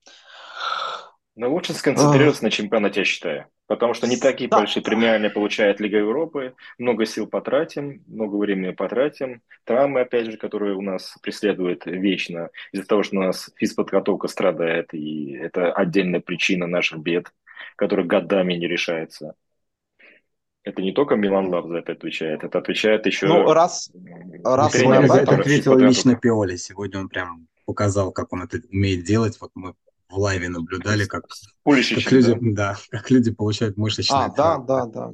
Speaker 3: Но лучше сконцентрироваться на чемпионате, я считаю. Потому что не такие да. большие премиальные получает Лига Европы. Много сил потратим, много времени потратим. Травмы, опять же, которые у нас преследуют вечно. Из-за того, что у нас физподготовка страдает. И это отдельная причина наших бед, которая годами не решается. Это не только Милан Лав за это отвечает, это отвечает еще...
Speaker 1: Ну, раз,
Speaker 2: раз Тренер, за это ответил лично Пиоли. Сегодня он прям показал, как он это умеет делать. Вот мы в лайве наблюдали, как, как, люди, да? да, как люди получают мышечные
Speaker 1: А, да, да, да.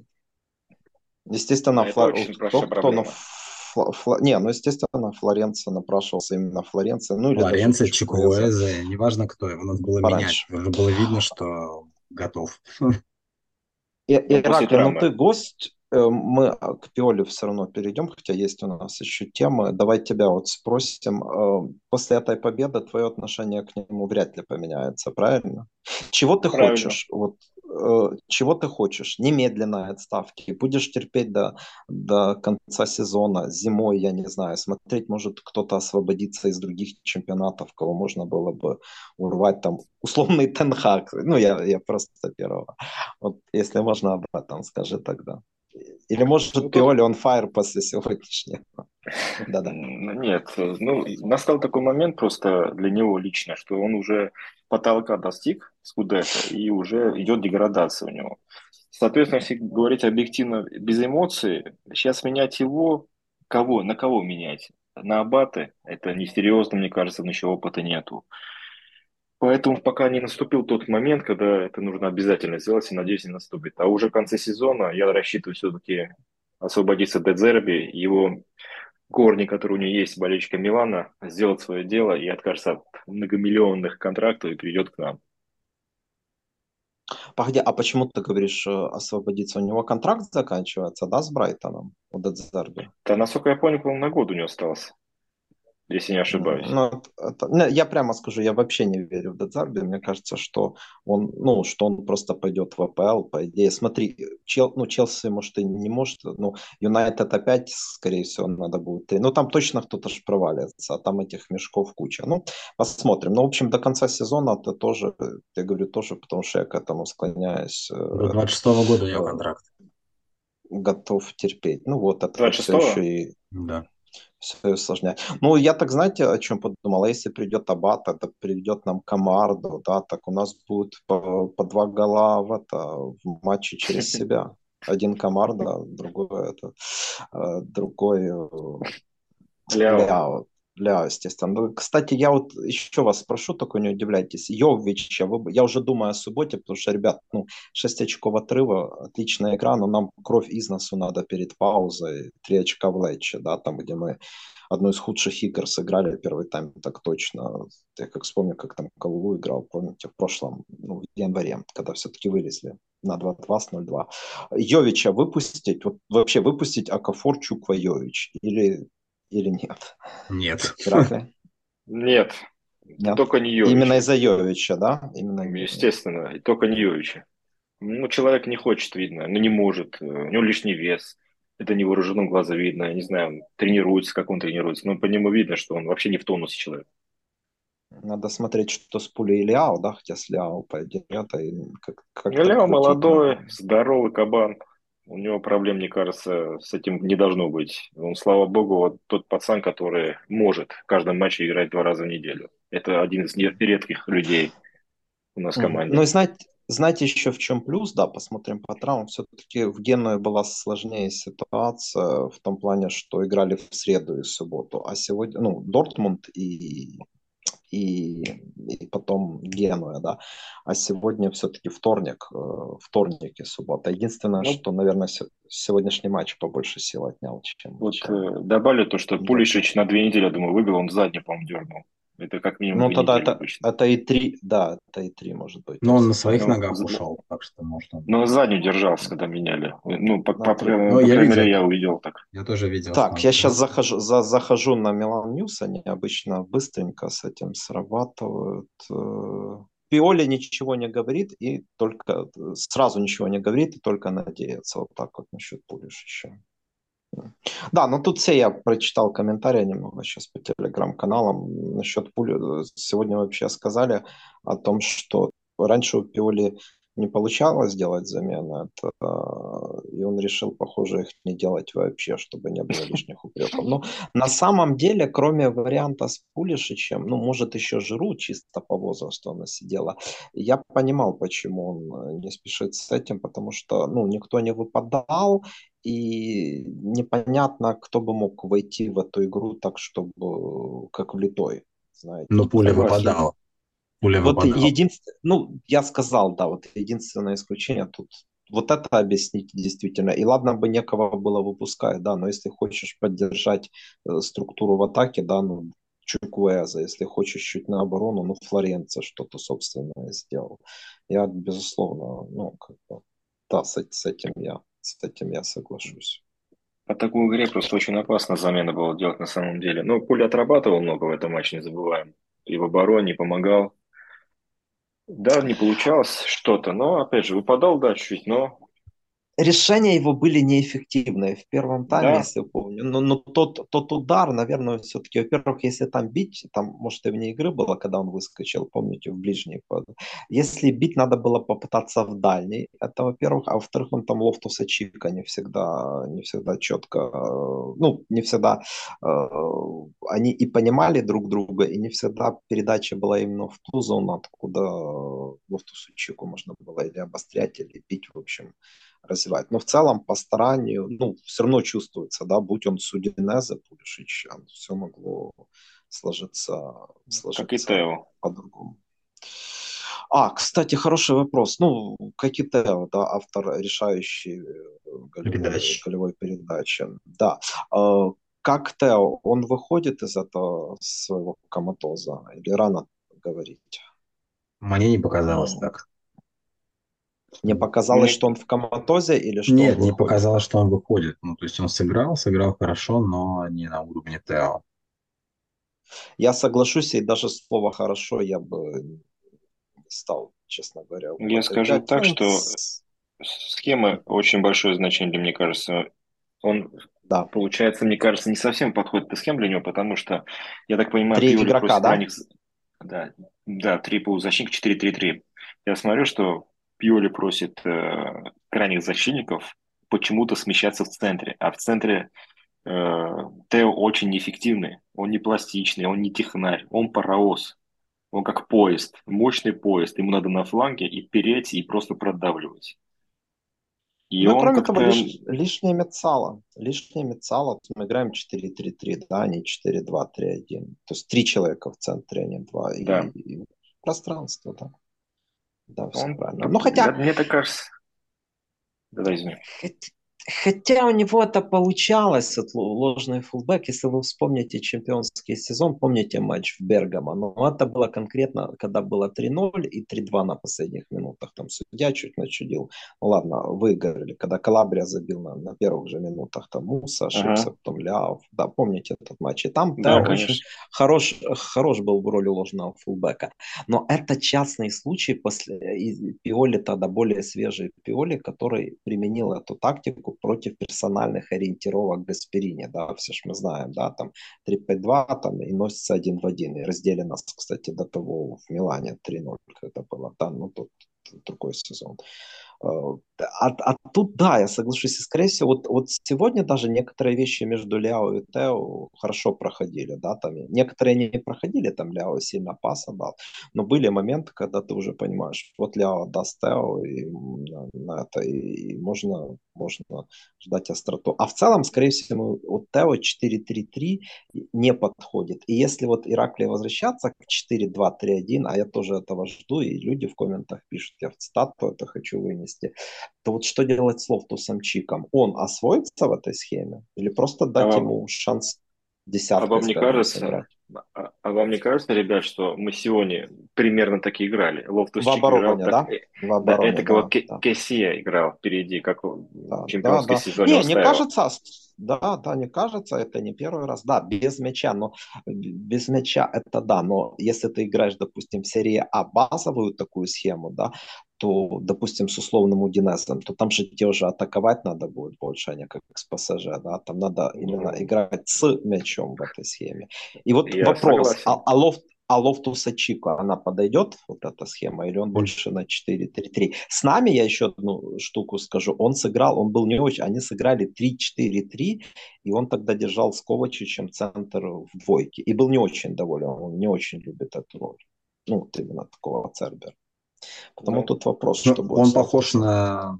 Speaker 1: Естественно, а Фла... кто, кто на Фла... Фла... Не, ну, естественно, Флоренция напрашивался именно Флоренция. Ну, или
Speaker 2: Флоренция, Чикуэзе, неважно кто, его надо было Пораньше. менять. Уже было видно, что готов.
Speaker 1: И, Ираклий, ну ты гость, мы а, к Пиоле все равно перейдем, хотя есть у нас еще темы. Давай тебя вот спросим. Э, после этой победы твое отношение к нему вряд ли поменяется, правильно? Чего ты правильно. хочешь? Вот Э, чего ты хочешь, немедленной отставки, будешь терпеть до, до конца сезона, зимой, я не знаю, смотреть, может кто-то освободиться из других чемпионатов, кого можно было бы урвать, там, условный Тенхак, ну, я, я просто первого. Вот, если можно об этом, скажи тогда. Или может ну, Пиоли он фаер после сегодняшнего?
Speaker 3: Да-да. Нет, ну, настал такой момент просто для него лично, что он уже потолка достиг с Скудетто, и уже идет деградация у него. Соответственно, если говорить объективно, без эмоций, сейчас менять его, кого, на кого менять? На абаты, это несерьезно, мне кажется, еще опыта нету. Поэтому пока не наступил тот момент, когда это нужно обязательно сделать, и надеюсь, не наступит. А уже в конце сезона я рассчитываю все-таки освободиться Дедзерби, его корни, которые у него есть, болельщика Милана, сделать свое дело и откажется от многомиллионных контрактов и придет к нам.
Speaker 1: Погоди, а почему ты говоришь э, освободиться? У него контракт заканчивается, да, с Брайтоном у Дедзерби?
Speaker 3: Да, насколько я понял, на год у него остался если не ошибаюсь.
Speaker 1: Ну, это, я прямо скажу, я вообще не верю в Дедзарби. Мне кажется, что он, ну, что он просто пойдет в АПЛ, по идее. Смотри, Чел, ну, Челси, может, и не может, ну, Юнайтед опять, скорее всего, надо будет. Ну, там точно кто-то же провалится, а там этих мешков куча. Ну, посмотрим. Ну, в общем, до конца сезона это тоже, я говорю тоже, потому что я к этому склоняюсь.
Speaker 2: Э, до 26 -го года у него э, контракт.
Speaker 1: Готов терпеть. Ну, вот это
Speaker 3: 26
Speaker 1: все еще и...
Speaker 2: Да
Speaker 1: все усложняет. Ну, я так, знаете, о чем подумал? А если придет Абат, это придет нам Камарду, да, так у нас будет по, по два гола в, это, в матче через себя. Один Камарда, другой это, э, другой э, Ляо. Ля, естественно. Ну, кстати, я вот еще вас спрошу, только не удивляйтесь. Йович, я, я уже думаю о субботе, потому что, ребят, ну, 6 очков отрыва, отличная игра, но нам кровь из носу надо перед паузой, 3 очка в Лече, да, там, где мы одну из худших игр сыграли первый тайм, так точно. Я как вспомню, как там Калулу играл, помните, в прошлом, ну, в январе, когда все-таки вылезли на 2-2 с 0-2. Йовича выпустить, вот вообще выпустить Акафор Чуква Йович или или нет?
Speaker 2: Нет.
Speaker 3: Нет. Нет. Только не Йовича.
Speaker 1: Именно из-за Йовича, да? Именно
Speaker 3: Естественно, и только не Йовича. Ну, человек не хочет, видно, ну, не может, у него лишний вес. Это невооруженным глаза видно, я не знаю, тренируется, как он тренируется, но по нему видно, что он вообще не в тонусе человек.
Speaker 1: Надо смотреть, что с пулей Ляо, да, хотя с Ляо пойдет, это
Speaker 3: как, как Ляо молодой, здоровый кабан. У него проблем, мне кажется, с этим не должно быть. Он, слава богу, вот тот пацан, который может в каждом матче играть два раза в неделю. Это один из редких людей у нас в команде.
Speaker 1: Ну и знаете, знаете еще в чем плюс, да, посмотрим по травмам. Все-таки в Генуе была сложнее ситуация в том плане, что играли в среду и субботу, а сегодня, ну, Дортмунд и и, и потом Генуя, да. А сегодня все-таки вторник, э, вторник и суббота. Единственное, ну, что, наверное, сегодняшний матч побольше сил отнял, чем...
Speaker 3: Вот чем... Э, добавлю то, что Пулишич на две недели, я думаю, выбил, он задний, по-моему, дернул. Это как минимум.
Speaker 1: Ну, тогда это, это и три, да, это и три, может быть.
Speaker 2: Но он на своих ну, ногах ушел, так что может он.
Speaker 3: За заднюю держался, когда меняли. Ну, по, по, по, ну, по я видел. я увидел так.
Speaker 2: Я тоже видел.
Speaker 1: Так, я сейчас захожу, за, захожу на Milan News, они обычно быстренько с этим срабатывают. Э, Пиоли ничего не говорит и только сразу ничего не говорит и только надеется. Вот так вот насчет Пулишича еще. Да, но тут все я прочитал комментарии немного сейчас по телеграм-каналам насчет пули. Сегодня вообще сказали о том, что раньше у Пиоли не получалось сделать замены, это, и он решил, похоже, их не делать вообще, чтобы не было лишних упреков. Но на самом деле, кроме варианта с Пулишичем, ну, может, еще Жиру чисто по возрасту она сидела, я понимал, почему он не спешит с этим, потому что, ну, никто не выпадал, и непонятно, кто бы мог войти в эту игру так, чтобы как влитой, знаете.
Speaker 2: Но пуля выпадала.
Speaker 1: Пуля вот единственное, ну, я сказал, да, вот единственное исключение тут вот это объяснить действительно. И ладно бы некого было выпускать, да, но если хочешь поддержать э, структуру в атаке, да, ну, Чуквеза, если хочешь чуть на оборону, ну, Флоренция что-то собственное сделал. Я, безусловно, ну, как бы, да, с, с этим я с этим я соглашусь.
Speaker 3: По такой игре просто очень опасно замена было делать на самом деле. Но Пуля отрабатывал много в этом матче, не забываем. И в обороне, помогал. Да, не получалось что-то, но, опять же, выпадал, да, чуть-чуть, но
Speaker 1: решения его были неэффективные в первом тайме, да. если помню. Но, но тот, тот удар, наверное, все-таки, во-первых, если там бить, там, может, и вне игры было, когда он выскочил, помните, в ближний ход. Если бить, надо было попытаться в дальний, это во-первых. А во-вторых, он там Лофтуса Чика не всегда, не всегда четко, ну, не всегда э, они и понимали друг друга, и не всегда передача была именно в ту зону, откуда Лофтусу Чику можно было или обострять, или бить, в общем развивать. Но в целом по старанию, ну, все равно чувствуется, да, будь он Судинезе, Пулишич, все могло сложиться, сложиться как по-другому. А, кстати, хороший вопрос. Ну, как и Тео, да, автор решающей э, голевой, голевой передачи. Да. А, как Тео, он выходит из этого своего коматоза? Или рано говорить?
Speaker 2: Мне не показалось так.
Speaker 1: Не показалось, что он в коматозе или что?
Speaker 2: Нет, не показалось, что он выходит. Ну, то есть он сыграл, сыграл хорошо, но не на уровне Тео.
Speaker 1: Я соглашусь, и даже слово «хорошо» я бы не стал, честно говоря.
Speaker 3: Я скажу так, что схема очень большое значение для мне кажется. Он, да. получается, мне кажется, не совсем подходит эта схема для него, потому что, я так понимаю,
Speaker 1: три игрока, да? Крайних...
Speaker 3: Да, да, три полузащитника, 4-3-3. Я смотрю, что Пьоли просит э, крайних защитников почему-то смещаться в центре, а в центре э, Тео очень неэффективный, он не пластичный, он не технарь, он паровоз, он как поезд, мощный поезд, ему надо на фланге и переть, и просто продавливать.
Speaker 1: И ну, кроме того, лиш, лишнее мецало. Лишнее мецало. Мы играем 4-3-3, да, а не 4-2-3-1. То есть три человека в центре, а не два. Да. И, и пространство, да. Да, все Он, правильно. Ну, хотя...
Speaker 3: Мне так кажется... Давай, извини.
Speaker 1: Хотя у него это получалось, от ложный фулбэк, если вы вспомните чемпионский сезон, помните матч в Бергамо, но это было конкретно, когда было 3-0 и 3-2 на последних минутах, там судья чуть начудил, ну ладно, выиграли, когда Калабрия забил на, на первых же минутах, там Муса ошибся, ага. потом Ляов, да, помните этот матч, и там да, да очень хорош, хорош был в роли ложного фулбэка, но это частный случай после Пиоли, тогда более свежий Пиоли, который применил эту тактику против персональных ориентировок Гасперини, да, все ж мы знаем, да, там 3-5-2 там и носится один в один, и раздели нас, кстати, до того в Милане 3-0, когда было, да, ну тут другой сезон. А, а тут, да, я соглашусь, и скорее всего, вот, вот сегодня даже некоторые вещи между Ляо и Тео хорошо проходили, да, там некоторые не проходили, там Ляо сильно паса дал, но были моменты, когда ты уже понимаешь, вот Ляо даст Тео, и на, это, и, и можно, можно ждать остроту. А в целом, скорее всего, вот Тео 4-3-3 не подходит. И если вот Ираклия возвращаться к 4-2-3-1, а я тоже этого жду, и люди в комментах пишут, я в цитату это хочу вынести, то вот что делать с Лофтусом Чиком? Он освоится в этой схеме? Или просто дать а ему шанс десятку?
Speaker 3: А вам не кажется, а, а вам не кажется, ребят, что мы сегодня примерно так и играли? Лофтус
Speaker 1: в обороне, играл,
Speaker 3: да? В обороне, да, это да, да. Кессия играл впереди, как да, чемпионский да, да. сезон.
Speaker 1: Не, не кажется, да, да, не кажется, это не первый раз. Да, без мяча, но без мяча это да, но если ты играешь, допустим, в серии А базовую такую схему, да, то, допустим, с условным Удинесом, то там же тебе уже атаковать надо будет больше, а не как с ПСЖ, да, там надо именно играть с мячом в этой схеме. И вот Я вопрос, а, а, лофт, а Лофтуса Чико, она подойдет, вот эта схема, или он больше на 4-3-3? С нами, я еще одну штуку скажу, он сыграл, он был не очень, они сыграли 3-4-3, и он тогда держал с Ковачичем центр в двойке, и был не очень доволен, он не очень любит эту роль, ну, вот именно такого Цербера. Потому ну, тут вопрос,
Speaker 2: ну, что будет. Он похож на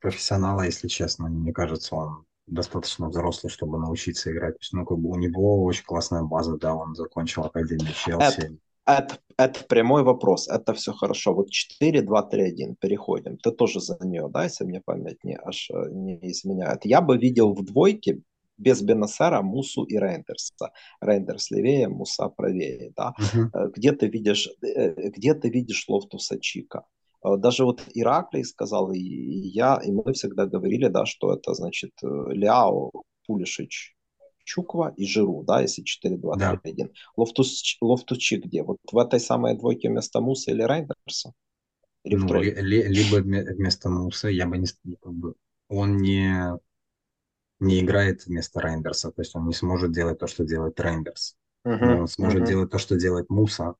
Speaker 2: профессионала, если честно. Мне кажется, он достаточно взрослый, чтобы научиться играть. То есть, ну, как бы у него очень классная база, да, он закончил Академию Челси.
Speaker 1: Это, это, это прямой вопрос, это все хорошо. Вот 4, 2, 3, 1, переходим. Ты тоже за нее, да, если мне память не, аж э, не изменяет. Я бы видел в двойке без Бенасера, Мусу и Рейндерса. Рейндерс левее, Муса правее. Да? Uh-huh. Где, ты видишь, э, где ты видишь Лофтуса Чика? Э, даже вот Ираклий сказал, и я, и мы всегда говорили, да, что это значит Ляо, Пулишич, Чуквезе и Жиру, да, если 4-2-3-1. Да. Лофтус, Лофтучи где? Вот в этой самой двойке вместо Муса или Рейндерса?
Speaker 2: Или ну, ли, либо вместо Муса я бы не как бы он не, не играет вместо Рейндерса, то есть он не сможет делать то, что делает Рейндерс. Uh-huh, он сможет uh-huh. делать то, что делает Муса.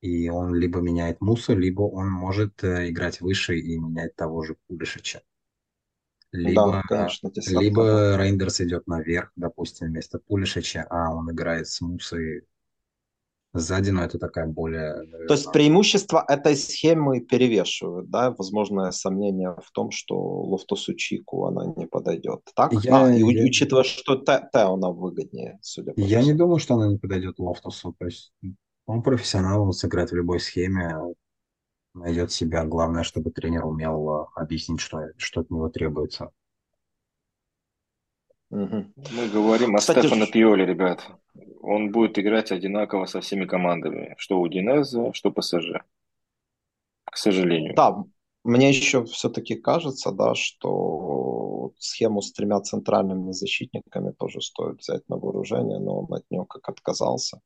Speaker 2: И он либо меняет Мусу, либо он может э, играть выше и менять того же Пулишича. Либо, да, конечно, либо Рейндерс идет наверх, допустим, вместо Пулишича, а он играет с Мусой сзади, но это такая более...
Speaker 1: Наверное... То есть преимущества этой схемы перевешивают, да? Возможное сомнение в том, что Лофтусу Чику она не подойдет. Так? Я, а, и я... учитывая, что Тео она выгоднее, судя по
Speaker 2: Я всему. не думаю, что она не подойдет Лофтусу. То есть он профессионал, он сыграет в любой схеме, найдет себя. Главное, чтобы тренер умел а, объяснить, что, что от него требуется.
Speaker 3: Мы говорим Кстати, о Стефано Пиоле, ребят. Он будет играть одинаково со всеми командами. Что у Динеза, что ПСЖ. К сожалению.
Speaker 1: Да, мне еще все-таки кажется, да, что схему с тремя центральными защитниками тоже стоит взять на вооружение, но он от нее как отказался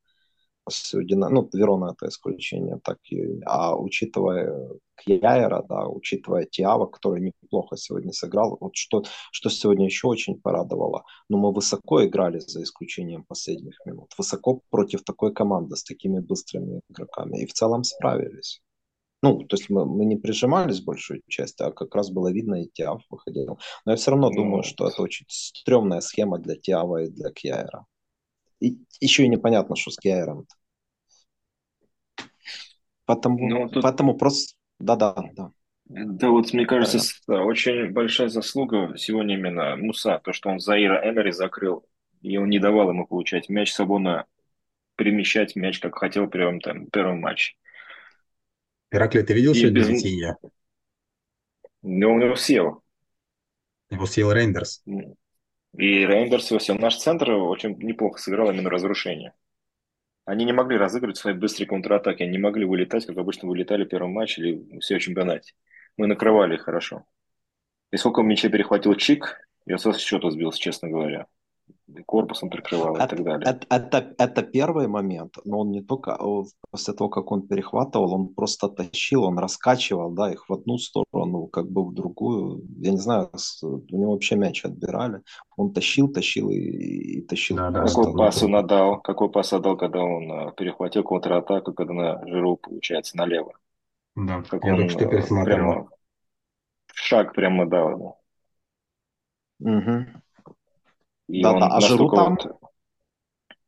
Speaker 1: ну, Верона это исключение, так и, а учитывая Кьяера, да, учитывая Тиава, который неплохо сегодня сыграл, вот что, что сегодня еще очень порадовало, но мы высоко играли за исключением последних минут, высоко против такой команды с такими быстрыми игроками, и в целом справились. Ну, то есть мы, мы не прижимались большую часть, а как раз было видно, и Тиав выходил. Но я все равно ну, думаю, что это очень стрёмная схема для Тиава и для Кьяера. И еще и непонятно, что с Киаером. Поэтому, ну, тут... поэтому просто... Да-да, да.
Speaker 3: Да, вот мне кажется, да. очень большая заслуга сегодня именно Муса, то, что он Заира Эмери закрыл, и он не давал ему получать мяч свободно, перемещать мяч, как хотел в первом, там, первом матче.
Speaker 2: Ираклий, ты видел и сегодня без... Витинья?
Speaker 3: Ну, он его съел.
Speaker 2: Его съел Рейндерс.
Speaker 3: И Рейндерс, все, наш центр очень неплохо сыграл именно разрушение. Они не могли разыгрывать свои быстрые контратаки, они не могли вылетать, как обычно вылетали в первом матче или все чемпионате. Мы накрывали их хорошо. И сколько мячей перехватил Чик, я со счета сбился, честно говоря корпусом прикрывал и так далее.
Speaker 1: Это, это, это первый момент, но он не только после того, как он перехватывал, он просто тащил, он раскачивал, да, их в одну сторону, как бы в другую. Я не знаю, у него вообще мяч отбирали. Он тащил, тащил и, и тащил. Да,
Speaker 3: да. Какой пас он отдал? Какой пас отдал, когда он э, перехватил контратаку, когда на жиру получается налево?
Speaker 2: Да, как я он только что пересмотрел. Прямо,
Speaker 3: шаг прямо дал.
Speaker 1: Угу.
Speaker 3: И да, он да, а Жиру там? Вот,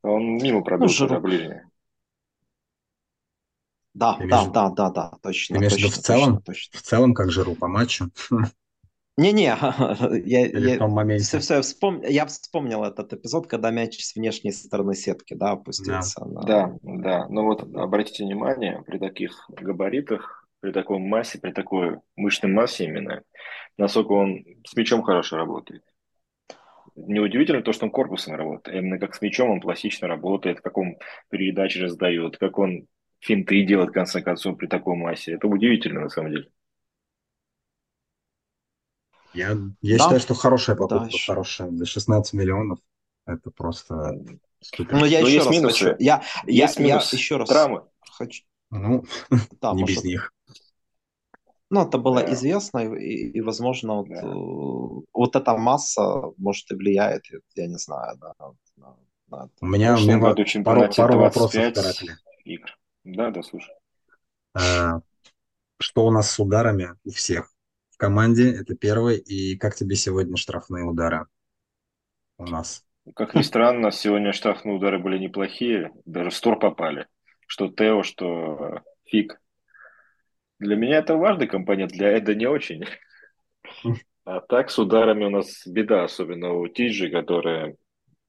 Speaker 3: он мимо пробил ну, Жиру... ближний.
Speaker 1: Да, ты да, да, да, да, точно.
Speaker 2: Ты имеешь в виду в целом, точно. в целом как Жиру по матчу?
Speaker 1: Не-не, я, я, в том моменте. Все, все, вспом... я вспомнил этот эпизод, когда мяч с внешней стороны сетки, да, опустился.
Speaker 3: Да, на... да, да. Но вот обратите внимание, при таких габаритах, при такой массе, при такой мышечной массе именно, насколько он с мячом хорошо работает неудивительно то, что он корпусом работает. Именно как с мячом он пластично работает, как он передачи раздает, как он финты делает, в конце концов, при такой массе. Это удивительно, на самом деле.
Speaker 2: Я, я да. считаю, что хорошая покупка, да, хорошая. За 16 миллионов это просто
Speaker 1: супер. Но я Но еще раз минусы. хочу. Я, я, я еще раз
Speaker 3: Травмы.
Speaker 1: хочу.
Speaker 2: Ну, да, не может, без них.
Speaker 1: Ну, это было да. известно, и, и возможно, вот, да. Э, вот эта масса, может, и влияет, я не знаю, да,
Speaker 2: на, на У меня, у меня году пару, пару вопросов
Speaker 3: игр. Да, да, слушай.
Speaker 2: А, что у нас с ударами у всех? В команде это первый, и как тебе сегодня штрафные удары у нас?
Speaker 3: Как ни странно, сегодня штрафные удары были неплохие, даже в створ попали. Что Тео, что Фиг. Для меня это важный компонент, для Эда не очень. А так с ударами у нас беда, особенно у Тиджи, который,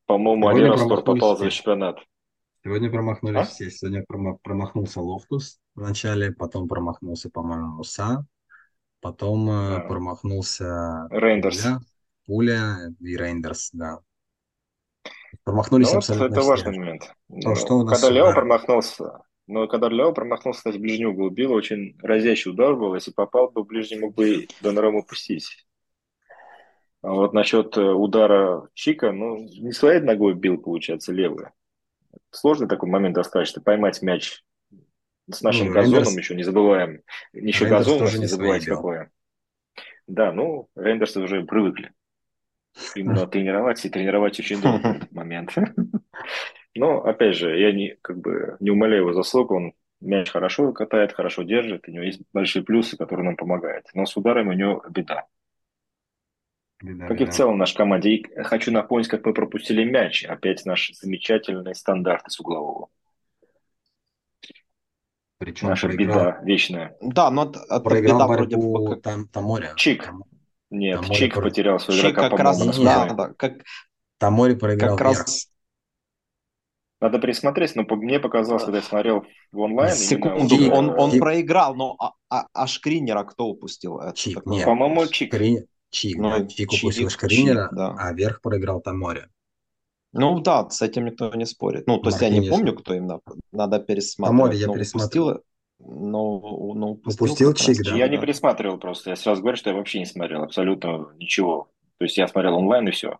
Speaker 3: по-моему, один раз попал за чемпионат.
Speaker 2: Сегодня промахнулись а? все. Сегодня промахнулся Лофтус в начале, потом промахнулся, по-моему, Муса, потом э, а. промахнулся
Speaker 3: Рейндерс.
Speaker 2: Пуля, Пуля и Рейндерс, да. Промахнулись ну, абсолютно
Speaker 3: Это все. важный момент. То, что у нас Когда Лео промахнулся, но когда Лео промахнулся, кстати, угол бил, очень разящий удар был. Если попал бы в ближний, мог бы Донорому пустить. А вот насчет э, удара Чика, ну, не своей ногой бил, получается, левый. Сложный такой момент достаточно, поймать мяч с нашим ну, газоном Рейндерс... еще не забываем. Еще Рейндерс газон не забывайте какое. Да, ну, Рейндерсы уже привыкли именно тренировать, и тренировать очень долго момент. Но, опять же, я не, как бы, не умоляю его заслуг, он мяч хорошо катает, хорошо держит, у него есть большие плюсы, которые нам помогают. Но с ударами у него беда. беда как беда. и в целом наш команде. И хочу напомнить, как мы пропустили мяч. Опять наш замечательный стандарт с углового. Причем Наша проиграл... беда вечная.
Speaker 1: Да, но это проиграл беда вроде бы
Speaker 2: там, Таморе.
Speaker 3: Чик. Там... Нет, Таморе Чик про... потерял своего Чик
Speaker 1: игрока, как раз, да, да, как...
Speaker 2: Таморе проиграл
Speaker 1: как раз
Speaker 3: надо присмотреть, но мне показалось, когда я смотрел в онлайн...
Speaker 1: Секунду, именно... он, он Чик. проиграл, но а, а, а Шкринера кто упустил?
Speaker 2: Чик, нет.
Speaker 3: По-моему, Чик.
Speaker 2: Шкри... Чик, ну, Чик упустил Шкринера, да. а верх проиграл Таморе.
Speaker 1: Ну да, с этим никто не спорит. Ну, то есть я не помню, кто им надо пересматривать.
Speaker 2: Таморе я пересмотрел.
Speaker 1: Но, но
Speaker 2: упустил, упустил Чик, да.
Speaker 3: Я
Speaker 2: да.
Speaker 3: не пересматривал просто. Я сразу говорю, что я вообще не смотрел абсолютно ничего. То есть я смотрел онлайн и все.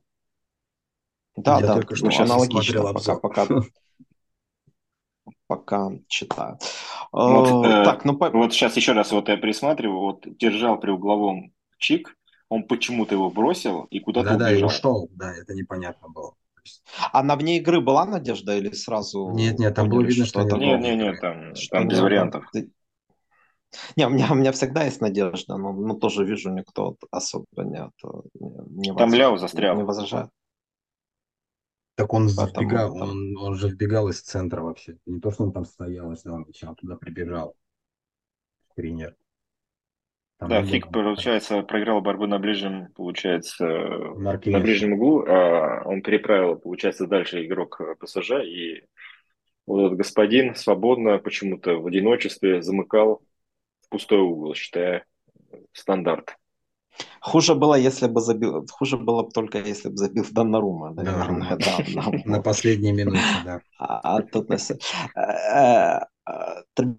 Speaker 1: Да, я да, только что ну, аналогично пока, пока, пока читаю.
Speaker 3: Вот, э, так, ну, по... вот сейчас еще раз вот я присматриваю, вот держал при угловом чик, он почему-то его бросил и куда-то
Speaker 2: да, убежал. Да, и ушел, да, это непонятно было.
Speaker 1: А на вне игры была надежда или сразу?
Speaker 2: Нет, нет, там было видно, что,
Speaker 3: это... Нет, нет, нет, там, там без вариантов.
Speaker 1: Не, у меня, у меня всегда есть надежда, но, но тоже вижу, никто особо не,
Speaker 3: не, Там Ляо застрял.
Speaker 1: Не возражает.
Speaker 2: Так он Потому вбегал, там... он, он же вбегал из центра вообще. Не то, что он там стоял, если он, он туда прибежал. Тренер.
Speaker 3: Там да, Фиг, получается, проиграл борьбу на ближнем, получается, Маркинеш. на ближнем углу, а он переправил, получается, дальше игрок ПСЖ, и вот этот господин свободно почему-то в одиночестве замыкал в пустой угол, считая стандарт.
Speaker 1: Хуже было, если бы забил, хуже было бы только, если бы забил Доннарума, наверное, да.
Speaker 2: На последней минуте, да.
Speaker 1: А тут э, а,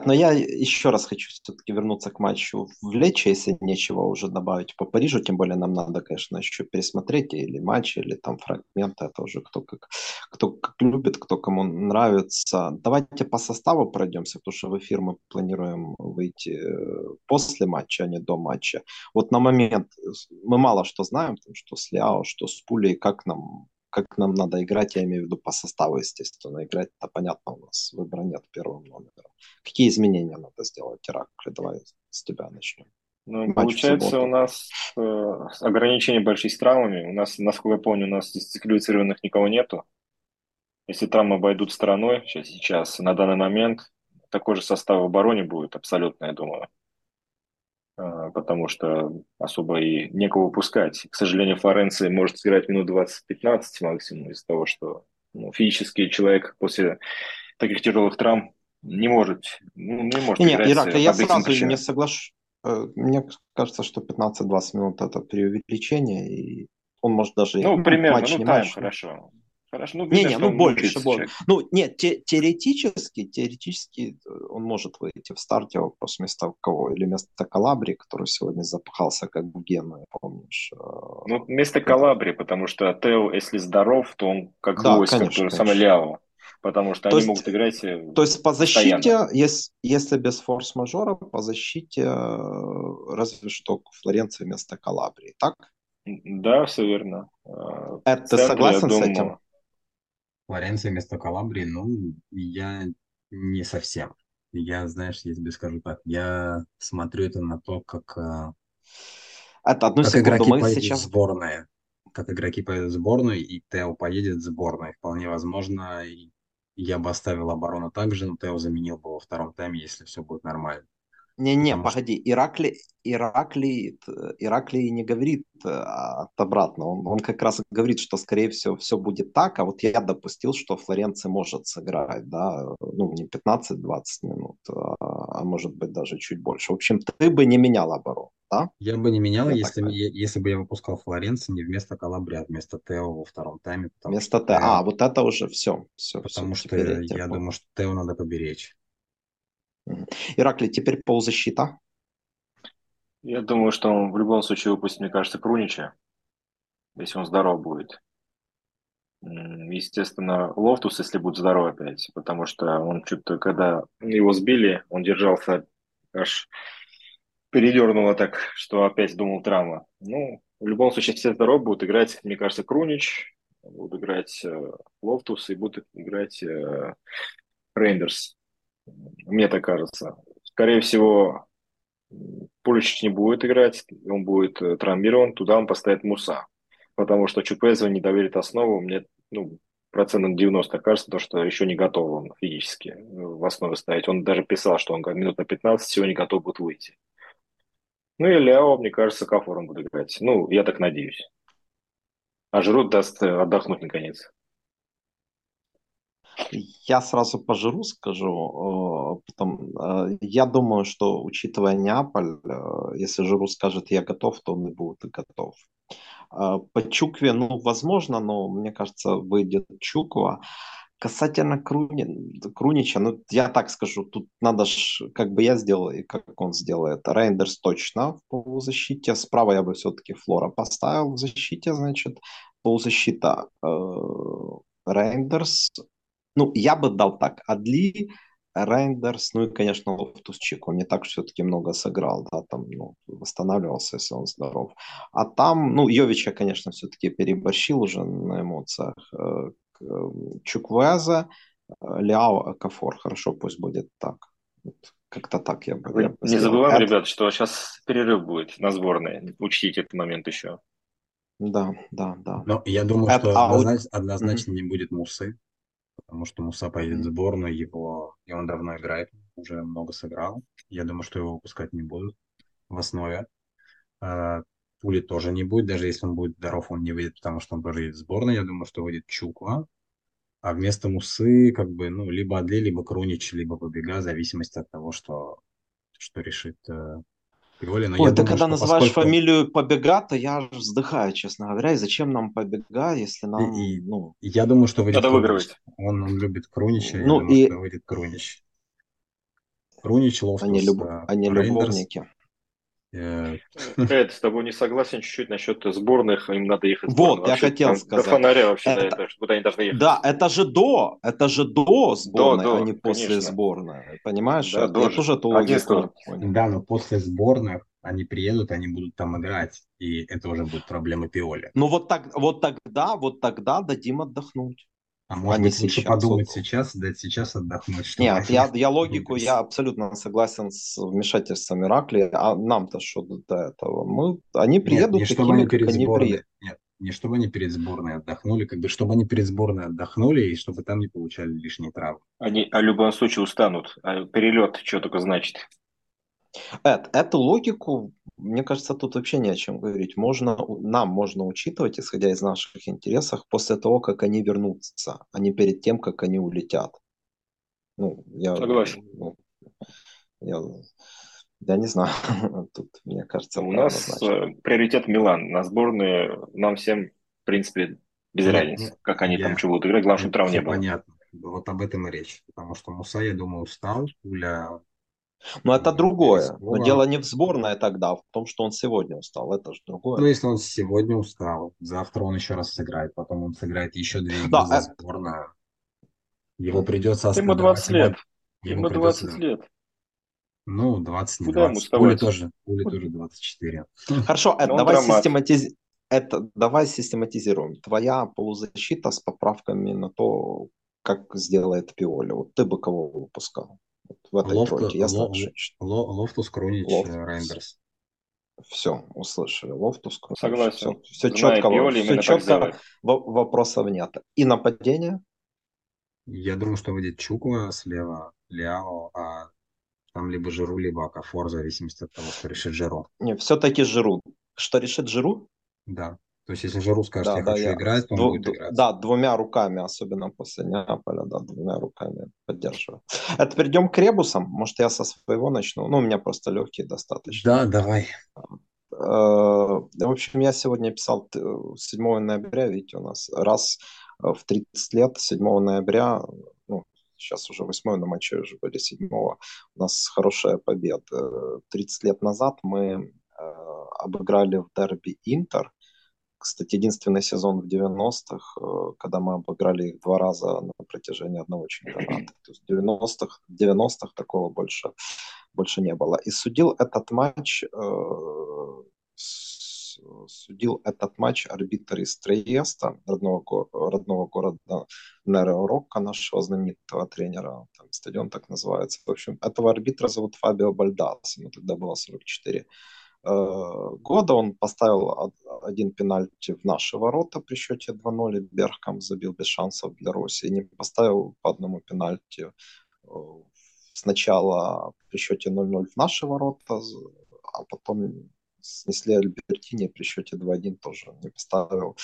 Speaker 1: но я еще раз хочу все-таки вернуться к матчу в Лече, если нечего уже добавить по Парижу, тем более нам надо, конечно, еще пересмотреть или матч, или там фрагменты, это уже кто как, кто как любит, кто кому нравится. Давайте по составу пройдемся, потому что в эфир мы планируем выйти э, после матча, а не до матча. Вот на момент мы мало что знаем, что с Ляо, что с Пулей, как нам как нам надо играть, я имею в виду по составу, естественно. Играть-то понятно, у нас выбора нет первым номером. Какие изменения надо сделать, Иракли? Давай с тебя начнем.
Speaker 3: Ну, Матч получается, у нас э, ограничения большие с травмами. У нас, насколько я помню, у нас дисквалифицированных никого нету. Если травмы обойдут стороной, сейчас, сейчас на данный момент такой же состав в обороне будет абсолютно, я думаю. А, потому что особо и некого выпускать. К сожалению, Флоренция может сыграть минут 20-15 максимум из-за того, что ну, физически человек после таких тяжелых травм не может, ну, не может
Speaker 1: не, играть. Ирак, я сразу причинам. не соглашусь. Э, мне кажется, что 15-20 минут это преувеличение, и он может даже
Speaker 3: ну, примерно, матч ну, не тайм, матч. хорошо.
Speaker 1: Хорошо, ну, не, не, ну больше, больше. Ну, нет, те, теоретически, теоретически э, он может выйти в старте вопрос вместо кого? Или вместо Калабри, который сегодня запахался как Гена, помнишь? Э,
Speaker 3: ну, вместо Калабри, потому что Тео, если здоров, то он как да, гвоздь, конечно, как самое Ляо. Потому что то они есть, могут играть
Speaker 1: э, То есть по защите, если, если без форс-мажора, по защите разве что Флоренция вместо Калабрии, так?
Speaker 3: Да, все верно.
Speaker 1: Это, ты согласен с этим?
Speaker 2: Флоренция вместо Калабрии, ну, я не совсем. Я, знаешь, я тебе скажу так, я смотрю это на то, как, э,
Speaker 1: это одну
Speaker 2: как игроки поедут сейчас... в сборную. Как игроки поедут в сборную, и Тео поедет в сборную. Вполне возможно, я бы оставил оборону так же, но Тео заменил бы во втором тайме, если все будет нормально.
Speaker 1: Не-не, погоди, что... Иракли, Иракли, Иракли не говорит э, от обратно. Он, он как раз говорит, что, скорее всего, все будет так, а вот я допустил, что Флоренция может сыграть, да, ну, не 15-20 минут, а, а может быть даже чуть больше. В общем, ты бы не менял оборону, да?
Speaker 2: Я бы не менял, если, если бы я выпускал Флоренцию не вместо Калабрия, а вместо Тео во втором тайме.
Speaker 1: Вместо Тео, а, вот это уже все. все
Speaker 2: потому
Speaker 1: все,
Speaker 2: что я, я думаю, что Тео надо поберечь.
Speaker 1: Иракли, теперь полузащита.
Speaker 3: Я думаю, что он в любом случае выпустит, мне кажется, Крунича, если он здоров будет. Естественно, Лофтус, если будет здоров опять, потому что он что-то, когда его сбили, он держался аж передернуло так, что опять думал травма. Ну, в любом случае, все здоровы будут играть, мне кажется, Крунич, будут играть э, Лофтус и будут играть э, Рейндерс. Мне так кажется. Скорее всего, Пулишич не будет играть, он будет э, травмирован, туда он поставит Муса. Потому что Чуквезе не доверит основу. Мне ну, процентов 90 кажется, то, что еще не готов он физически в основе ставить. Он даже писал, что он минут на 15 сегодня готов будет выйти. Ну и Ляо, мне кажется, Кафором будет играть. Ну, я так надеюсь. А Жирут даст э, отдохнуть наконец.
Speaker 1: Я сразу по Жиру скажу. Э, потом, э, я думаю, что, учитывая Неаполь, если Жиру скажет «я готов», то он и будет готов. По Чукве, ну, возможно, но мне кажется, выйдет Чуква. Касательно Круни, Крунича, ну, я так скажу, тут надо ж, как бы я сделал и как он сделает. Рейндерс точно в полузащите. Справа я бы все-таки Флора поставил в защите, значит, полузащита э, Рейндерс. Ну, я бы дал так. Адли, Рейндерс, ну и, конечно, Лофтусчик. Он не так все-таки много сыграл, да, там, ну, восстанавливался, если он здоров. А там, ну, Йовича, конечно, все-таки переборщил уже на эмоциях. Э, Эм, Чуквезе, э, Ляо, Окафор. Хорошо, пусть будет так. Как-то так я бы... Я
Speaker 3: бы не забываем, это... ребят, что сейчас перерыв будет на сборной. Учтите этот момент еще.
Speaker 1: Да, да, да.
Speaker 2: Но я думаю, это, что а, однозначно, однозначно mm-hmm. не будет Мусы, потому что Муса поедет в сборную, его, и он давно играет, уже много сыграл. Я думаю, что его выпускать не будут в основе. А, Пули тоже не будет, даже если он будет здоров, он не выйдет, потому что он тоже едет в сборную. Я думаю, что выйдет Чуква. А вместо Мусы, как бы, ну, либо Адли, либо Крунич, либо Побега, в зависимости от того, что, что решит
Speaker 1: Пиоли. Но Ой, ты думаю, когда называешь поскольку... фамилию Побега, то я вздыхаю, честно говоря. И зачем нам Побега, если нам, и, ну...
Speaker 2: Я думаю, что выйдет Крунич. Он, он любит Крунича, ну, я думаю, и... что выйдет Крунич. Крунич, Лофтус,
Speaker 1: Они, люб... Они любовники.
Speaker 3: Э, Эд, с тобой не согласен чуть-чуть насчет сборных, им надо ехать.
Speaker 1: Вот, я хотел сказать.
Speaker 3: До фонаря вообще, это, это, куда они должны ехать.
Speaker 1: Да, это же до, это же до сборной, до, до, а не после конечно. сборной. Понимаешь? Да,
Speaker 2: я тоже эту логику Да, но после сборных они приедут, они будут там играть, и это уже будет проблема Пиоли.
Speaker 1: Ну вот, так, вот тогда, вот тогда дадим отдохнуть.
Speaker 2: А может быть, лучше подумать вот. сейчас, дать сейчас отдохнуть?
Speaker 1: Что Нет, я, я логику, я абсолютно согласен с вмешательством Иракли. А нам-то что до этого? Мы, они приедут Нет, не
Speaker 2: чтобы они перед они приедут. Нет, не чтобы они перед сборной отдохнули, как бы чтобы они перед сборной отдохнули и чтобы там не получали лишние травмы.
Speaker 3: Они в любом случае устанут. А перелет что только значит?
Speaker 1: Эд, эту логику, мне кажется, тут вообще не о чем говорить. Можно, нам можно учитывать, исходя из наших интересов, после того, как они вернутся, а не перед тем, как они улетят. Ну, я,
Speaker 3: Согласен.
Speaker 1: Ну, я, я не знаю. Тут, мне кажется,
Speaker 3: у нас однозначно. Э, приоритет Милан. На сборные нам всем, в принципе, без Нет, разницы, как они я, там что будут играть. Главное, чтобы травм не было.
Speaker 2: Понятно. Вот об этом и речь. Потому что Муса, я думаю, устал. Пуля
Speaker 1: но это другое. Но дело не в сборной тогда, а в том, что он сегодня устал. Это же другое.
Speaker 2: Ну, если он сегодня устал, завтра он еще раз сыграет, потом он сыграет еще две игры да, за это... сборную. Его придется
Speaker 3: Ему 20 лет. Ему, ему 20 придется... лет.
Speaker 2: Ну, 20, не Куда 20. Пули тоже, пули тоже 24.
Speaker 1: Хорошо, это, давай, систематиз... это, давай систематизируем. Твоя полузащита с поправками на то, как сделает Пиоли. Вот ты бы кого выпускал?
Speaker 2: В этой Лофт, тройке. Я знаю, что... Лофтус, Крунич, Лофтус. Рейндерс.
Speaker 1: Все, услышали. Лофтус,
Speaker 3: Крунич. Согласен.
Speaker 1: Все, все четко, Пиоли, все четко вопросов нет. И нападение?
Speaker 2: Я думаю, что выйдет Чуква слева, Ляо, а там либо Жиру, либо Акафор, в зависимости от того, что решит Жиру.
Speaker 1: Не, все-таки Жиру. Что решит Жиру?
Speaker 2: Да. То есть, если Жиру скажет, да, я да, хочу я... играть, то он Дву... будет играть.
Speaker 1: Да, двумя руками, особенно после Неаполя, да, двумя руками поддерживаю. Это перейдем к ребусам. Может, я со своего начну? Ну, у меня просто легкие достаточно.
Speaker 2: Да, давай. Э,
Speaker 1: в общем, я сегодня писал 7 ноября, видите, у нас раз в 30 лет, 7 ноября, ну, сейчас уже 8 на матче уже были 7 у нас хорошая победа. 30 лет назад мы э, обыграли в дерби Интер, кстати, единственный сезон в 90-х, э, когда мы обыграли их два раза на протяжении одного чемпионата. То есть в 90-х, 90-х такого больше, больше не было. И судил этот матч э, судил этот матч арбитр из Триеста, родного, родного города Неро Рокко, нашего знаменитого тренера. Там стадион так называется. В общем, этого арбитра зовут Фабио Бальдас. Ему тогда было 44 э, года. Он поставил один пенальти в наши ворота при счете 2-0. И Бергкам забил без шансов для России. Не поставил по одному пенальти э, сначала при счете 0-0 в наши ворота, а потом снесли Альбертини при счете 2-1 тоже не поставил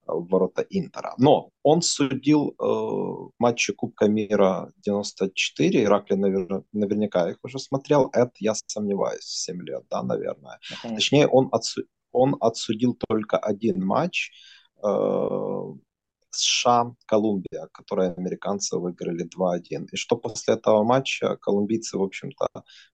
Speaker 1: э, в ворота Интера. Но он судил э, матчи Кубка мира 94, Иракли навер... наверняка их уже смотрел, это я сомневаюсь, 7 лет, да, наверное. Uh-huh. Точнее, он, отсу... он отсудил только один матч, э, США, Колумбия, которые американцы выиграли 2-1. И что после этого матча колумбийцы, в общем-то,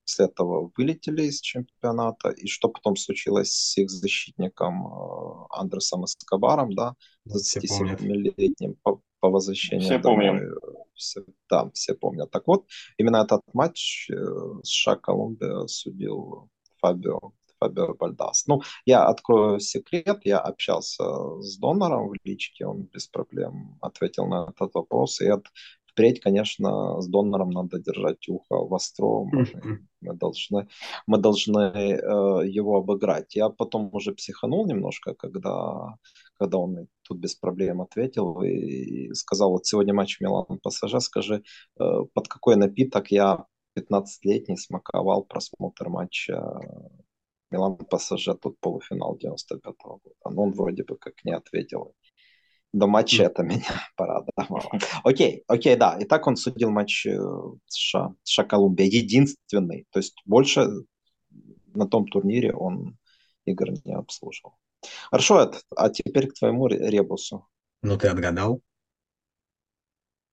Speaker 1: после этого вылетели из чемпионата. И что потом случилось с их защитником э, Андресом Эскобаром, да, 27-летним по, по возвращению
Speaker 3: все
Speaker 1: домой.
Speaker 3: Помним.
Speaker 1: Все, да, все помнят. Так вот, именно этот матч э, США-Колумбия судил Фабио Фабио Бальдас. Ну, я открою секрет, я общался с донором в личке, он без проблем ответил на этот вопрос, и это впредь, конечно, с донором надо держать ухо востро. Мы должны, мы должны э, его обыграть. Я потом уже психанул немножко, когда, когда он тут без проблем ответил и, и сказал, вот сегодня матч Милан ПСЖ, скажи, э, под какой напиток я 15-летний смаковал просмотр матча Милан ПСЖ тут полуфинал 95-го года. Но он вроде бы как не ответил. До матча это меня порадовало. Окей, окей, да. И так он судил матч э, США, США Колумбия. Единственный. То есть больше на том турнире он игр не обслуживал. Хорошо, Эд, а теперь к твоему ребусу.
Speaker 2: Ну, ты отгадал?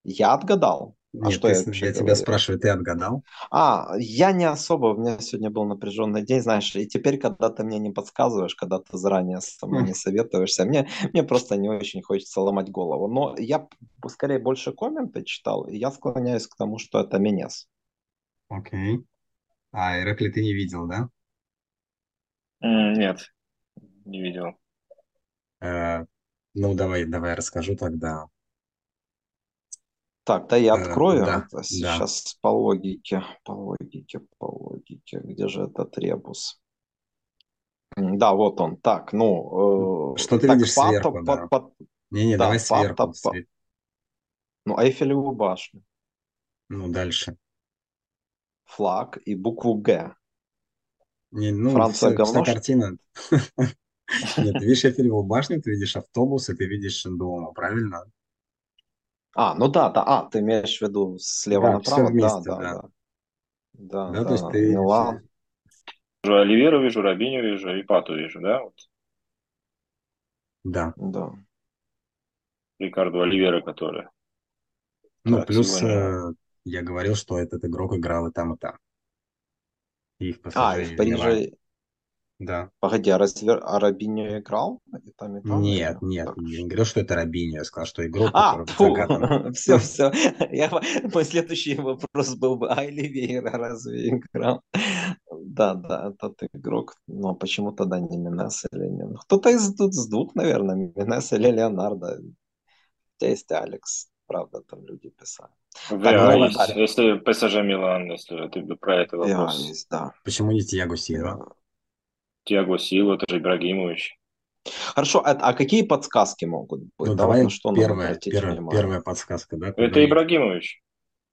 Speaker 1: Я отгадал.
Speaker 2: А Нет, что ты, я, я тебя спрашиваю, ты отгадал?
Speaker 1: А, я не особо, у меня сегодня был напряженный день, знаешь, и теперь, когда ты мне не подсказываешь, когда ты заранее со мной не советуешься, мне, мне просто не очень хочется ломать голову. Но я скорее больше комменты читал, и я склоняюсь к тому, что это Менес.
Speaker 2: Окей. А Иракли ты не видел, да?
Speaker 3: Нет, не видел.
Speaker 2: Э, ну, давай, давай расскажу тогда.
Speaker 1: Так, да, я э, открою да, это сейчас да. по логике, по логике, по логике. Где же этот ребус? Да, вот он. Так, ну...
Speaker 2: Э, Что ты так, видишь пата, сверху, да. По, Не-не, да, давай сверху. Пата, по...
Speaker 1: Ну, Эйфелеву башню.
Speaker 2: Ну, дальше.
Speaker 1: Флаг и букву Г.
Speaker 2: Не, ну, Франция все, вся картина. Нет, ты видишь Эйфелеву башню, ты видишь автобус, и ты видишь Шендуома, правильно?
Speaker 1: А, ну да, да, а, ты имеешь в виду слева
Speaker 2: Да,
Speaker 1: направо?
Speaker 2: вместе,
Speaker 1: да,
Speaker 2: да.
Speaker 1: да, да,
Speaker 2: Да, то есть
Speaker 1: да,
Speaker 2: ты
Speaker 1: Милан.
Speaker 3: Вижу Оливеру вижу, Рабиню вижу и Пату вижу, да? Вот.
Speaker 2: Да.
Speaker 1: Да.
Speaker 3: Рикардо Оливера, который.
Speaker 2: Ну,
Speaker 3: Так,
Speaker 2: плюс
Speaker 3: сегодня...
Speaker 2: э, я говорил, что этот игрок играл и там, и там. И в
Speaker 1: А,
Speaker 2: ПСЖ,
Speaker 1: и в
Speaker 2: в Милане.
Speaker 1: Париже.
Speaker 2: Да.
Speaker 1: Погоди, а разве а Рабиньо играл и там, и там?
Speaker 2: Нет,
Speaker 1: Или
Speaker 2: нет,
Speaker 1: так?
Speaker 2: я не говорил, что это Робиньо. Я сказал, что игрок,
Speaker 1: А,
Speaker 2: который
Speaker 1: все, все. Я, мой следующий вопрос был бы, а Оливейра разве играл? Да, да, этот игрок. Но почему тогда не Минес или не... Кто-то из тут с двух, наверное, Минес или Леонардо. Хотя есть Алекс, правда, там люди писали. Ну. Наталья.
Speaker 3: Если ПСЖ Милан, если ты про это вопрос.
Speaker 1: есть, да.
Speaker 2: Почему не Тиаго Сильва?
Speaker 3: Тиаго Сила, это же Ибрагимович.
Speaker 1: Хорошо, а, а какие подсказки могут быть?
Speaker 2: Ну, давай
Speaker 1: на что надо
Speaker 2: первая, первая,
Speaker 1: внимание?
Speaker 2: первая подсказка, да?
Speaker 3: Это
Speaker 2: едет?
Speaker 3: Ибрагимович.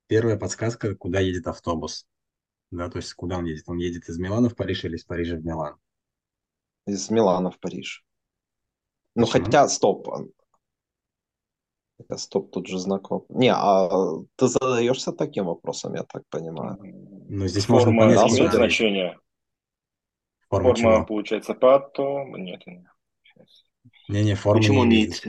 Speaker 2: Первая подсказка, куда едет автобус. Да, то есть куда он едет? Он едет из Милана в Париж или из Парижа в Милан?
Speaker 1: Из Милана в Париж. Ну,
Speaker 2: Почему?
Speaker 1: хотя, стоп. Хотя, Стоп, тут же знак Не, а ты задаешься таким вопросом, я так понимаю.
Speaker 2: Ну, здесь можно
Speaker 3: Форма
Speaker 2: понять,
Speaker 1: да,
Speaker 3: имеет
Speaker 2: куда
Speaker 3: значение?
Speaker 2: Форма
Speaker 3: Форма,
Speaker 2: чего?
Speaker 3: получается, Патто. Нет. Сейчас.
Speaker 2: Не-не, форма
Speaker 4: Почему
Speaker 2: не
Speaker 4: едет?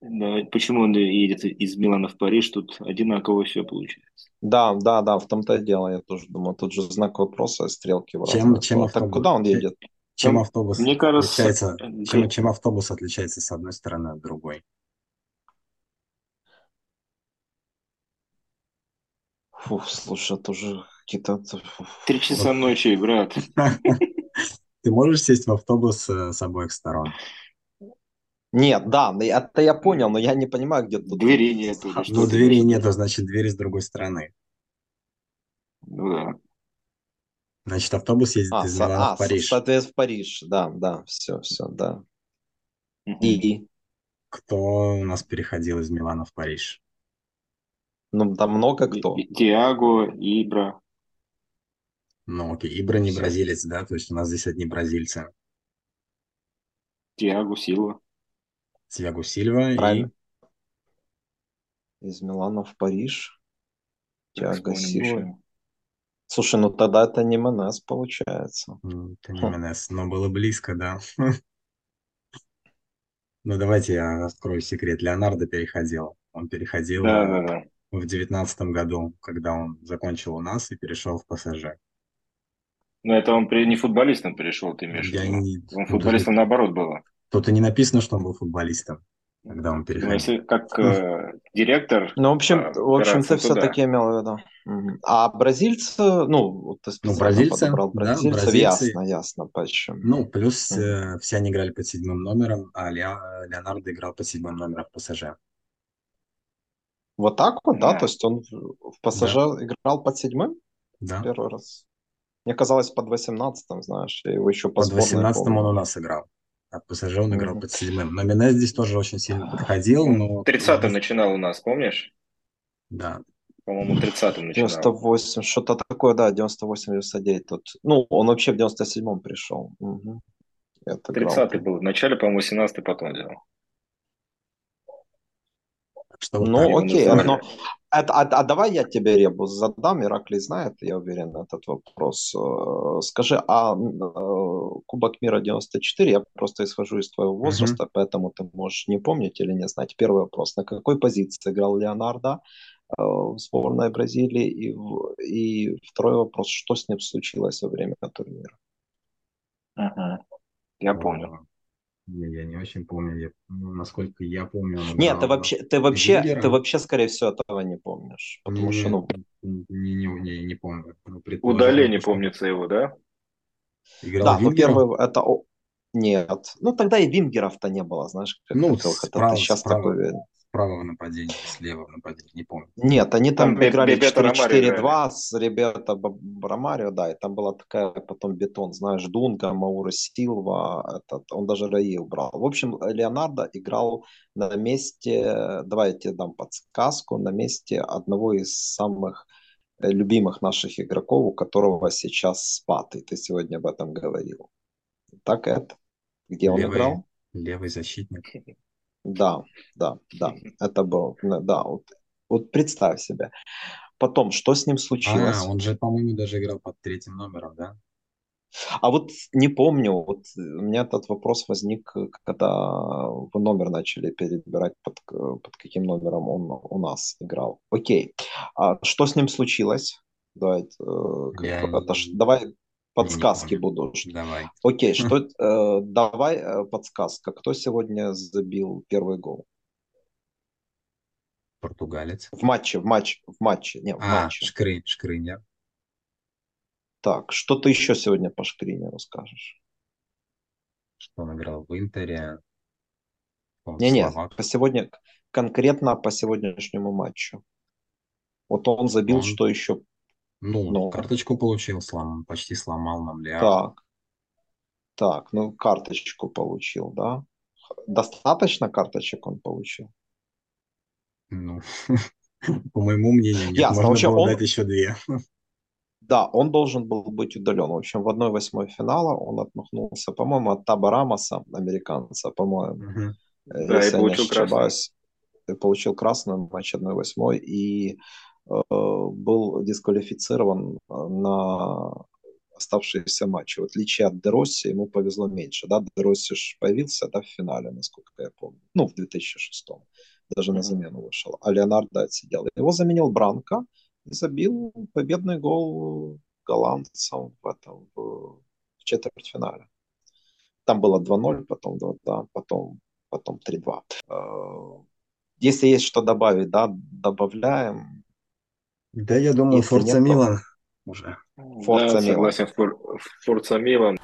Speaker 4: Да, почему он едет из Милана в Париж? Тут одинаково все получается.
Speaker 1: Да, да, да, в том-то и дело, я тоже думаю, тут же знак вопроса, стрелки в
Speaker 2: Чем, чем
Speaker 1: стороны. Так
Speaker 2: автобус?
Speaker 1: куда он едет?
Speaker 2: чем автобус Мне кажется, отличается, чем, чем автобус отличается с одной стороны от другой?
Speaker 1: Фух, слушай, это уже какие-то...
Speaker 4: Три часа ночи, брат.
Speaker 2: Ты можешь сесть в автобус э, с обоих сторон?
Speaker 1: Нет, да, это я понял, но я не понимаю, где тут...
Speaker 4: Двери нет.
Speaker 2: Ну, двери нет, а значит, двери с другой стороны.
Speaker 4: Ну да.
Speaker 2: Значит, автобус ездит а, из Милана а, в Париж.
Speaker 1: Соответственно, в Париж, да, да, все, все, да. И?
Speaker 2: Кто у нас переходил из Милана в Париж?
Speaker 1: Ну, там много кто.
Speaker 4: Тиаго, Ибра.
Speaker 2: Ну, окей, Ибра не бразилец, да? То есть у нас здесь одни бразильцы.
Speaker 4: Тиаго Силва.
Speaker 2: Тиаго Сильва
Speaker 1: Правильно. и... Из Милана в Париж. Тиаго Силва. Слушай, ну тогда это не МНС получается.
Speaker 2: Это не МНС, но было близко, да. Ну давайте я открою секрет. Леонардо переходил. Он переходил да, да, да. в девятнадцатом году, когда он закончил у нас и перешел в ПСЖ.
Speaker 4: Но это он при... не футболистом перешел, ты имеешь в виду? Не... Он футболистом тут, наоборот было.
Speaker 2: Тут и не написано, что он был футболистом когда он переходил. Ну,
Speaker 4: если как э, директор.
Speaker 1: Ну, в общем, э, в общем-то, все-таки имел в виду. А бразильцы, ну,
Speaker 2: ты ну, бразильцы,
Speaker 1: бразильцев, да, бразильцы, ясно, ясно, почему.
Speaker 2: Ну, плюс э, все они играли под седьмым номером, а Лео, Леонардо играл под седьмым номером в ПСЖ.
Speaker 1: Вот так вот, да? да? То есть он в ПСЖ да. играл под седьмым?
Speaker 2: Да.
Speaker 1: Первый раз. Мне казалось, под 18-м, знаешь, я его еще
Speaker 2: по Под 18-м он у нас играл. А ПСЖ он играл mm-hmm. под седьмым. Но Мине здесь тоже очень сильно подходил. Но...
Speaker 4: 30-м начинал у нас, помнишь?
Speaker 2: Да.
Speaker 4: По-моему, 30-м начинал.
Speaker 1: 98, что-то такое, да, 98-99 тут. Ну, он вообще в 97-м пришел. Угу.
Speaker 4: 30-й был. Вначале, по-моему, 18-й потом делал.
Speaker 1: Что ну, окей, но, а, а, а давай я тебе ребус задам, Ираклий знает, я уверен, этот вопрос. Э, скажи, а э, Кубок мира 94, я просто исхожу из твоего возраста, mm-hmm. поэтому ты можешь не помнить или не знать. Первый вопрос, на какой позиции играл Леонардо э, в сборной Бразилии? И, и второй вопрос, что с ним случилось во время турнира?
Speaker 4: Uh-huh. Я понял.
Speaker 2: Я не очень помню, я, ну, насколько я помню.
Speaker 1: Нет, ты вообще, ты вообще, ты вообще, скорее всего, этого не помнишь, потому не, что, ну,
Speaker 2: не, не, не, не помню. Ну,
Speaker 4: Удали не помнится его, да?
Speaker 1: Играл да, ну первый это нет, ну тогда и вингеров-то не было, знаешь, как
Speaker 2: ну, справа, сейчас справа, такой правого нападения, слева нападения, не помню.
Speaker 1: Нет, они там, там играли 4-4-2 с ребята Ромарио, да, и там была такая потом бетон, знаешь, Дунга, Маура Силва, этот, он даже Раил брал. В общем, Леонардо играл на месте, давайте дам подсказку, на месте одного из самых любимых наших игроков, у которого сейчас спад, и ты сегодня об этом говорил. Так это? Где
Speaker 2: левый,
Speaker 1: он играл?
Speaker 2: Левый защитник.
Speaker 1: Да, да, да, это был, да, вот, вот представь себе. Потом, что с ним случилось?
Speaker 2: А, он же, по-моему, даже играл под третьим номером, да?
Speaker 1: А вот не помню, вот у меня этот вопрос возник, когда вы номер начали перебирать, под, под каким номером он у нас играл. Окей. А что с ним случилось? Давай, э, Я... это, давай Подсказки буду.
Speaker 2: Давай.
Speaker 1: Окей, что, э, давай э, подсказка. Кто сегодня забил первый гол?
Speaker 2: Португалец.
Speaker 1: В матче, в матче, в матче. Не, в
Speaker 2: а,
Speaker 1: матче.
Speaker 2: Шкрин, Шкринер.
Speaker 1: Так, что ты еще сегодня по Шкринеру скажешь?
Speaker 2: Что он играл в Интере.
Speaker 1: Не-не, по сегодня, конкретно по сегодняшнему матчу. Вот он забил, он... что еще
Speaker 2: ну, ну, карточку получил, слом, почти сломал нам Лиар.
Speaker 1: Так, так, ну карточку получил, да? Достаточно карточек он получил?
Speaker 2: Ну, по моему мнению, нет, Ясно. можно общем, было он... дать еще две.
Speaker 1: Да, он должен был быть удален. В общем, в 1-8 финала он отмахнулся, по-моему, от Таба Рамоса, американца, по-моему. Угу.
Speaker 4: Да, и получил красную.
Speaker 1: Получил красную матч 1-8. И Э, был дисквалифицирован э, на оставшиеся матчи. В отличие от Деросси, ему повезло меньше. Да? Деросси появился да, в финале, насколько я помню. Ну, в 2006 Даже на замену вышел. А Леонардо отсидел. Его заменил Бранко и забил победный гол голландцам в этом в четвертьфинале. там было 2-0, потом, да, потом, потом 3-2. Э, если есть что добавить, да, добавляем.
Speaker 2: Да, я думаю, Форца Милан уже.
Speaker 3: Форца да, Милан. согласен, Форца Милан.